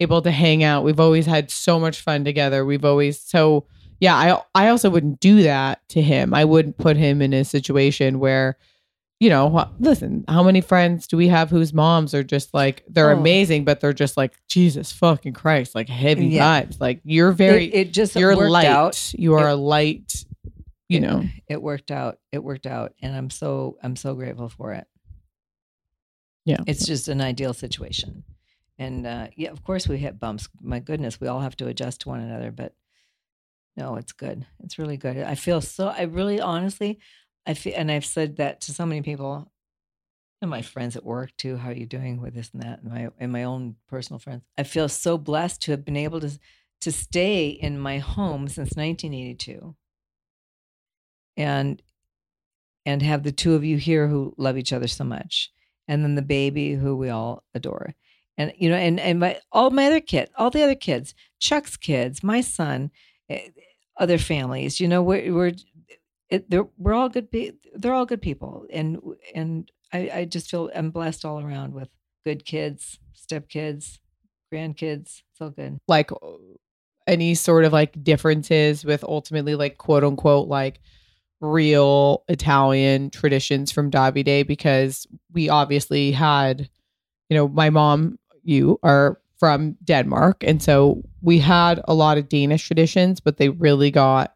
able to hang out. We've always had so much fun together. We've always so yeah. I I also wouldn't do that to him. I wouldn't put him in a situation where you know, listen, how many friends do we have whose moms are just like they're Oh. amazing, but they're just like Jesus fucking Christ, like heavy Yeah. vibes. Like you're very, it, it just you're light. out You are It- a light. You know, it worked out it worked out and i'm so i'm so grateful for it yeah. it's just an ideal situation and uh yeah of course we hit bumps my goodness we all have to adjust to one another but no it's good. It's really good. I feel so i really honestly i feel and i've said that to so many people and my friends at work too how are you doing with this and that? And my and my own personal friends. I feel so blessed to have been able to to stay in my home since 1982 and and have the two of you here who love each other so much. And then the baby who we all adore. And you know and and my all my other kids all the other kids chuck's kids my son eh, other families you know we're we're it, they're, we're all good pe- they're all good people. And and I, I just feel i'm blessed all around with good kids stepkids grandkids. It's all good. Like any sort of like differences with ultimately like quote unquote like real Italian traditions from Davide? Because we obviously had, you know, my mom, you are from Denmark. And so we had a lot of Danish traditions, but they really got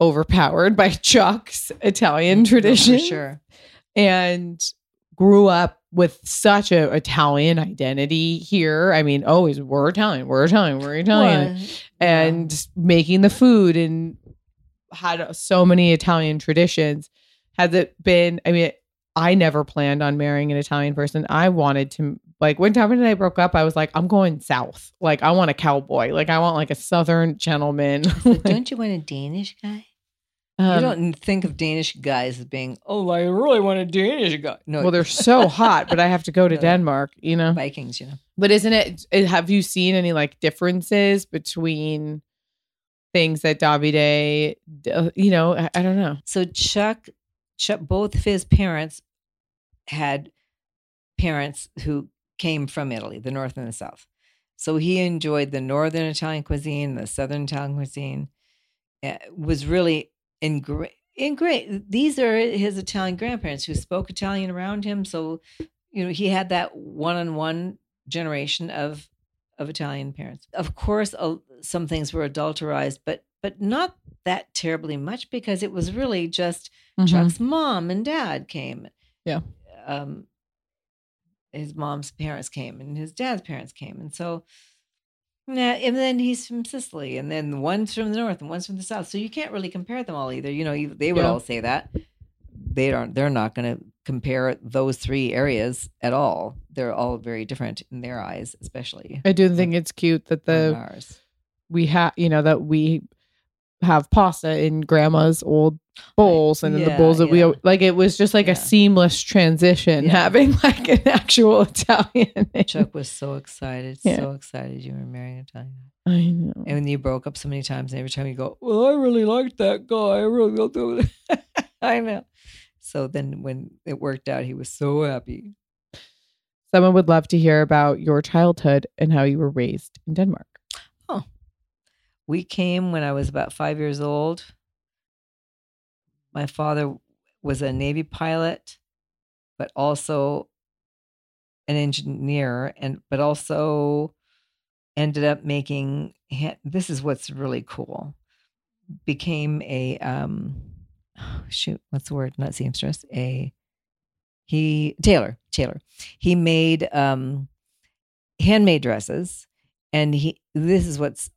overpowered by Chuck's Italian No, for sure and grew up with such a Italian identity here. I mean, always we're Italian, we're Italian, we're Italian, Well, and making the food and had so many Italian traditions. Has it been? I mean, I never planned on marrying an Italian person. I wanted to like when Tom and I broke up. I was like, I'm going south. Like, I want a cowboy. Like, I want like a southern gentleman. So don't you want a Danish guy? you Um, don't think of Danish guys as being, oh, I really want a Danish guy. No, well, they're so hot, but I have to go to No. Denmark. You know. Vikings, you know. But isn't it, it- Have you seen any like differences between things that Davide, d- uh, you know, I, I don't know. So Chuck, Chuck, both of his parents had parents who came from Italy, the north and the south. So he enjoyed the northern Italian cuisine, the southern Italian cuisine. uh, Was really ingra- and great. These are his Italian grandparents who spoke Italian around him. So, you know, he had that one-on-one generation of of Italian parents. Of course, uh, some things were adulterized, but but not that terribly much because it was really just Mhm. Chuck's mom and dad came. Yeah. Um, his mom's parents came and his dad's parents came, and so. Yeah, and then he's from Sicily, and then one's from the north and one's from the south. So you can't really compare them all either. You know, you, they would Yeah. all say that they aren't. They're not going to compare those three areas at all. They're all very different in their eyes, especially I do think it's cute that the we have you know that we have pasta in grandma's old bowls and in the bowls that we yeah. al- like it was just like Yeah. a seamless transition having like an actual Italian name. Chuck was so excited, so excited you were marrying an Italian. I know. And when you broke up so many times, and every time you go, "Well, I really liked that guy. I really don't do it." I know. So then, when it worked out, he was so happy. Someone would love to hear about your childhood and how you were raised in Denmark. Oh, we came when I was about five years old. My father was a Navy pilot, but also an engineer, and but also ended up making. This is what's really cool. Became a um, shoot, what's the word? Not seamstress. A he tailor. Tailor. He made um, handmade dresses, and he. This is what's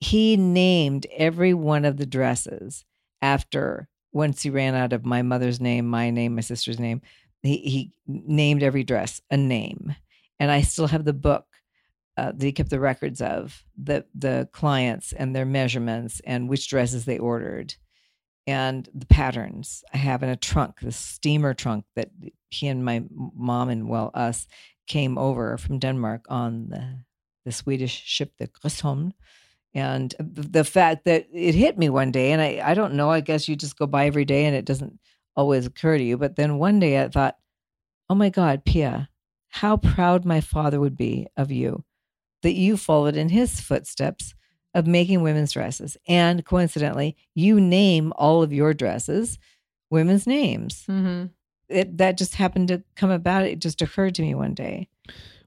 he named every one of the dresses after once he ran out of my mother's name, my name, my sister's name. He, he named every dress a name, and I still have the book uh, that he kept the records of the the clients and their measurements and which dresses they ordered, and the patterns. I have in a trunk, the steamer trunk that he and my mom and well us came over from Denmark on the the Swedish ship the Gripsholm and the fact that it hit me one day and I, I don't know i guess you just go by every day and it doesn't always occur to you but then one day i thought oh my god pia how proud my father would be of you that you followed in his footsteps of making women's dresses and coincidentally you name all of your dresses women's names Mm-hmm. it that just happened to come about it just occurred to me one day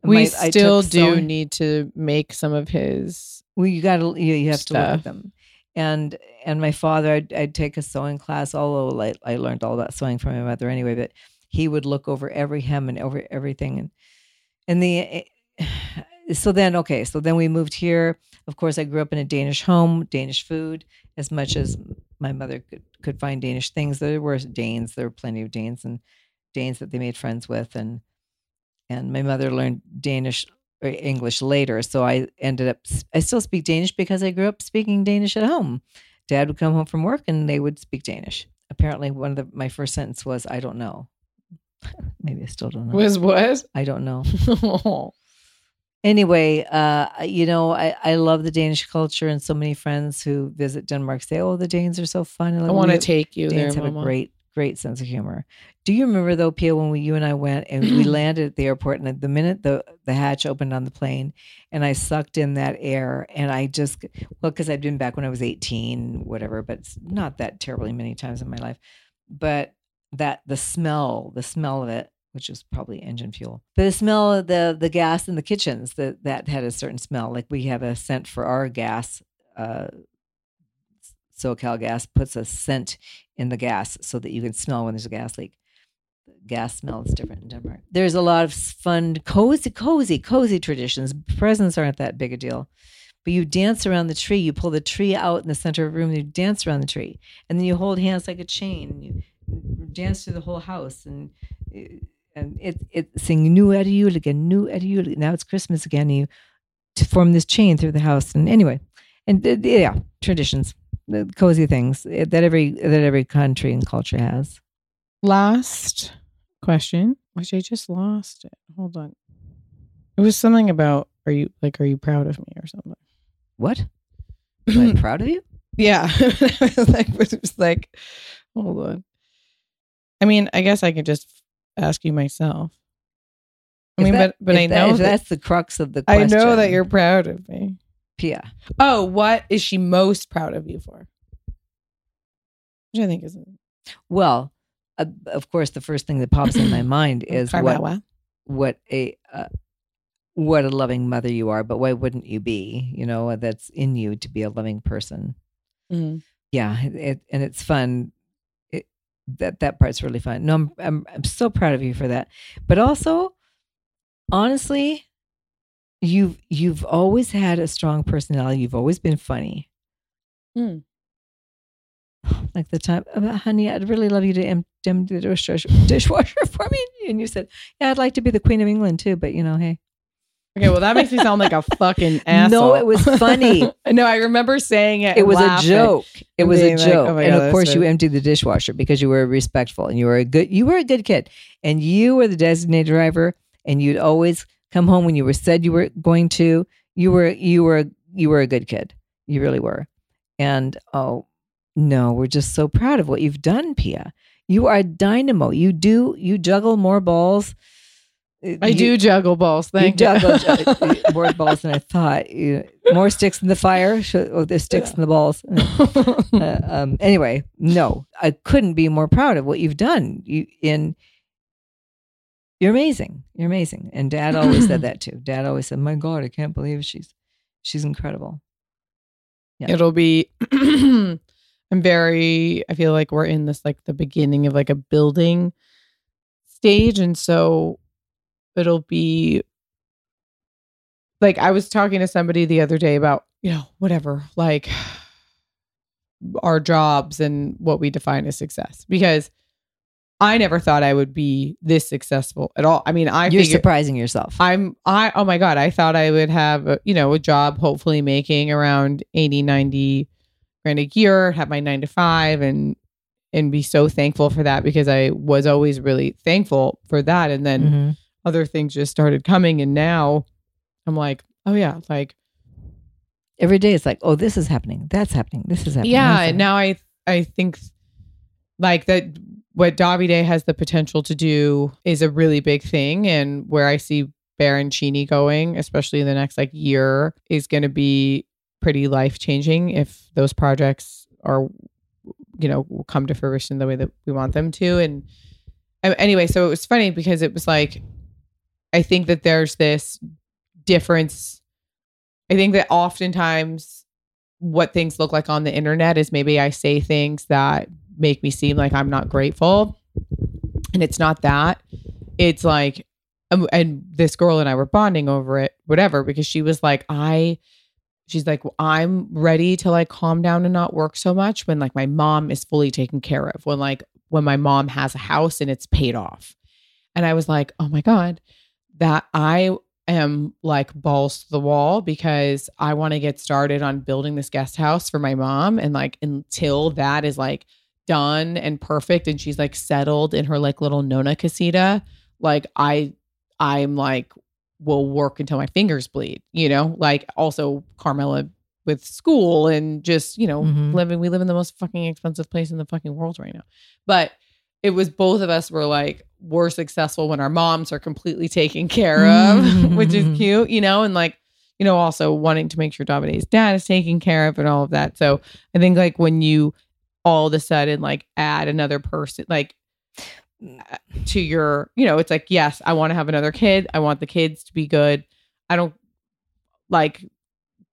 We My- still do need to make some of his. Well you got to you, you have to look Stuff. at them. And and my father I'd, I'd take a sewing class although I, I learned all about sewing from my mother anyway but he would look over every hem and over everything. And and the eh, so then okay so then we moved here. Of course i grew up in a danish home danish food as much as my mother could, could find danish things. There were danes there were plenty of danes and danes that they made friends with. And and my mother learned danish english later so i ended up i still speak danish because i grew up speaking danish at home dad would come home from work and they would speak danish apparently one of the my first sentence was i don't know maybe i still don't know Was what? i don't know anyway, uh, you know, I, I love the Danish culture, and so many friends who visit Denmark say, "Oh, the Danes are so fun." I like, want to take you Danes there, have Mama. a great, great sense of humor. Do you remember though, Pia, when we, you and I went and we landed at the airport, and the minute the the hatch opened on the plane, and I sucked in that air, and I just well, because I'd been back when I was eighteen, whatever, but not that terribly many times in my life, but that the smell, the smell of it, which was probably engine fuel, but the smell of the the gas in the kitchens that that had a certain smell. Like we have a scent for our gas. Uh, SoCal Gas puts a scent in the gas so that you can smell when there's a gas leak. The gas smell is different in Denmark. There's a lot of fun, cozy, cozy, cozy traditions. Presents aren't that big a deal. But you dance around the tree. You pull the tree out in the center of the room. And you dance around the tree, and then you hold hands like a chain. And you dance through the whole house, and and it it sing new det jul again, new det jul." Now it's Christmas again. You to form this chain through the house. And anyway, and uh, yeah, traditions, the cozy things that every that every country and culture has. Last question, which I just lost it. Hold on. It was something about are you like are you proud of me or something? What? Am I proud of you? Yeah. I was like, it was like, hold on. I mean, I guess I could just ask you myself. I mean, that- but but I that- know that, that's the crux of the. Question. I know that you're proud of me. Pia. Oh, what is she most proud of you for? which I think is Well, uh, of course, the first thing that pops in my mind is what what a uh, what a loving mother you are. But why wouldn't you be? You know, that's in you to be a loving person. Mhm. Yeah, it, and it's fun. It, that that part's really fun. No, I'm, I'm I'm so proud of you for that. But also, honestly, you've you've always had a strong personality. You've always been funny. Hmm. Like the time, uh, honey, I'd really love you to em- empty the dishwasher, dishwasher for me. And you said, Yeah, I'd like to be the Queen of England too. But you know, hey, Okay, well that makes me sound like a fucking asshole. No, it was funny. no, I remember saying it. it was a joke. It was a like, joke. oh and God, of course, you emptied the dishwasher because you were respectful and you were a good. You were a good kid, and you were the designated driver. And you'd always come home when you were said you were going to. You were you were you were a good kid. You really were. And oh no, we're just so proud of what you've done, Pia. You are a dynamo. You do you juggle more balls. I You- do juggle balls. Thank you Thank juggle more balls than I thought. You, more sticks in the fire. Oh, there's sticks in the balls. Uh, um, anyway, no, I couldn't be more proud of what you've done. You in you're amazing. You're amazing. And Dad always said that too. Dad always said, "My God, I can't believe she's she's incredible." Yeah. It'll be. I'm very. I feel like we're in this like the beginning of like a building stage, and so it'll be like I was talking to somebody the other day about you know whatever like our jobs and what we define as success because I never thought I would be this successful at all. I mean, I You're figured- surprising yourself. I'm I oh my god, I thought I would have a, you know a job hopefully making around 80 90 grand a year, have my 9 to 5 and and be so thankful for that because I was always really thankful for that and then Mhm. other things just started coming and now I'm like, oh yeah, like Every day it's like, "Oh, this is happening. That's happening. This is happening." yeah, and now I I think like that what Davide has the potential to do is a really big thing. And where I see Baroncini going, especially in the next like year, is going to be pretty life changing if those projects are you know come to fruition the way that we want them to. And uh, anyway so it was funny because it was like i think that there's this difference. I think that oftentimes what things look like on the internet is maybe i say things that make me seem like i'm not grateful. And it's not that. It's like um, and this girl and i were bonding over it whatever because she was like i she's like i'm ready to like calm down and not work so much when like my mom is fully taken care of when like when my mom has a house and it's paid off. And i was like oh my god that i am like balls to the wall because i want to get started on building this guest house for my mom. And like until that is like done and perfect and she's like settled in her like little nona casita like i i'm like will work until my fingers bleed, you know, like also Carmela with school and just, you know, Mhm. living, we live in the most fucking expensive place in the fucking world right now. But it was both of us were like, we're successful when our moms are completely taken care of, which is cute, you know, and like, you know, also wanting to make sure Davide's dad is taken care of and all of that. So I think like when you all of a sudden like add another person, like uh, to your, you know, it's like, yes, I want to have another kid. I want the kids to be good. I don't like,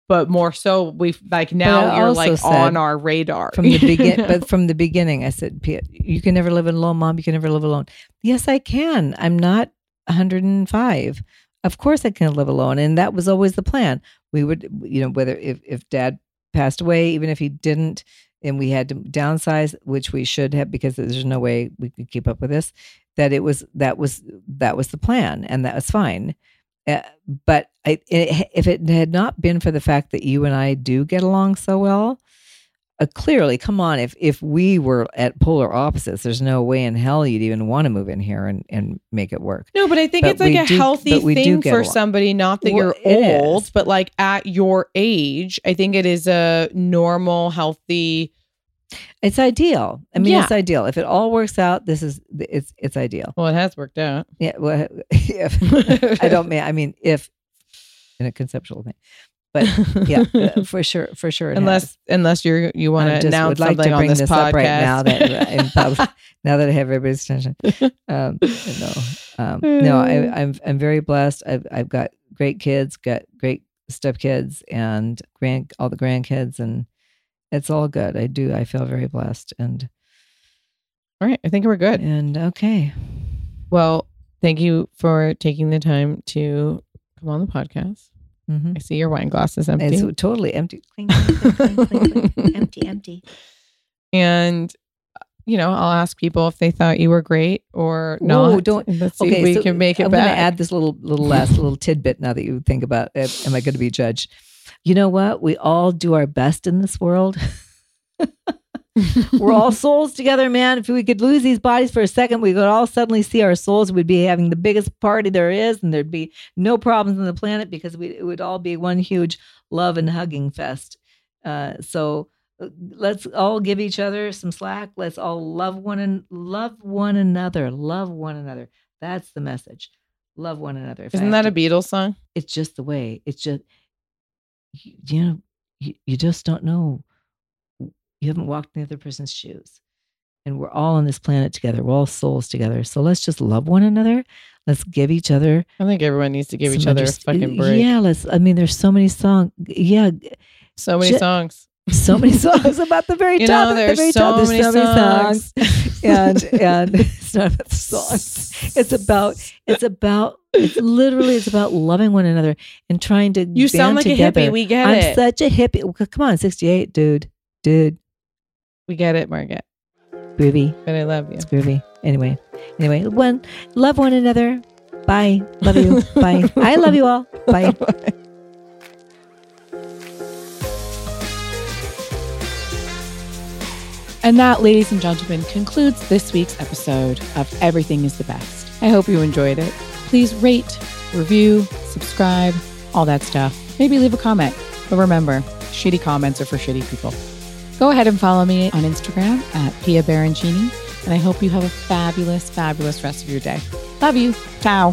but more so, we've like now you're like on our radar. from the you begin but from the beginning i said "Pia, you can never live alone mom. You can never live alone. Yes i can. I'm not 105 of course i can live alone and that was always the plan. We would you know whether if, if dad passed away even if he didn't and we had to downsize which we should have because there's no way we could keep up with this that it was that was that was the plan and that was fine. Uh, but I, it, if it had not been for the fact that you and I do get along so well, uh, clearly, come on, if if we were at polar opposites, there's no way in hell you'd even want to move in here and, and make it work. No, but I think But it's like a do- healthy but we do thing for along. somebody, not that Well, you're old, is. but like at your age, I think it is a normal, healthy. It's ideal. I mean, Yeah. it's ideal. If it all works out, this is it's it's ideal. Well, it has worked out. Yeah. Well, if I don't mean I mean if in a conceptual thing, but yeah, uh, for sure, for sure. unless has. unless you're you want to just announce like something to on bring this, this, podcast up right now that in public, now that I have everybody's attention. Um, no, um, no, I, I'm I'm very blessed. I've I've got great kids, got great stepkids, and grand all the grandkids, and it's all good. I do. I feel very blessed, and all right, I think we're good. and okay. Well, thank you for taking the time to come on the podcast. Hmm I see your wine glass is empty. It's totally empty. Clink, clink, clink. empty, empty. and you know, I'll ask people if they thought you were great or not. Whoa, don't- and Let's see if we so can make it I'm going to add this little little last little tidbit now that you think about it. Am I going to be judged? You know what? We all do our best in this world. We're all souls together, man. If we could lose these bodies for a second, we could all suddenly see our souls. We'd be having the biggest party there is, and there'd be no problems on the planet because we, it would all be one huge love and hugging fest. Uh, so uh, let's all give each other some slack. Let's all love one and love one another. Love one another. That's the message. Love one another. If Isn't that a Beatles song? it's just the way it's just you, you know you, you just don't know you haven't walked in the other person's shoes and we're all on this planet together we're all souls together so let's just love one another let's give each other I think everyone needs to give each other a fucking break. yeah let's i mean there's so many songs yeah So many songs. so many songs about the very You top know, at the there's very so top. There's many so many songs. songs and and it's not about the songs it's about it's about it's literally it's about loving one another and trying to You sound like together. a hippie. We get I'm it. such a hippie. Come on, 68, dude. Dude. We get it, Margaret. Groovy. But I love you. It's groovy. Anyway. Anyway, one love one another. Bye. Love you. Bye. I love you all. Bye. And that, ladies and gentlemen, concludes this week's episode of Everything is the Best. I hope you enjoyed it. Please rate, review, subscribe, all that stuff. Maybe leave a comment. But remember, shitty comments are for shitty people. Go ahead and follow me on Instagram at Pia Baroncini. And I hope you have a fabulous, fabulous rest of your day. Love you. Ciao.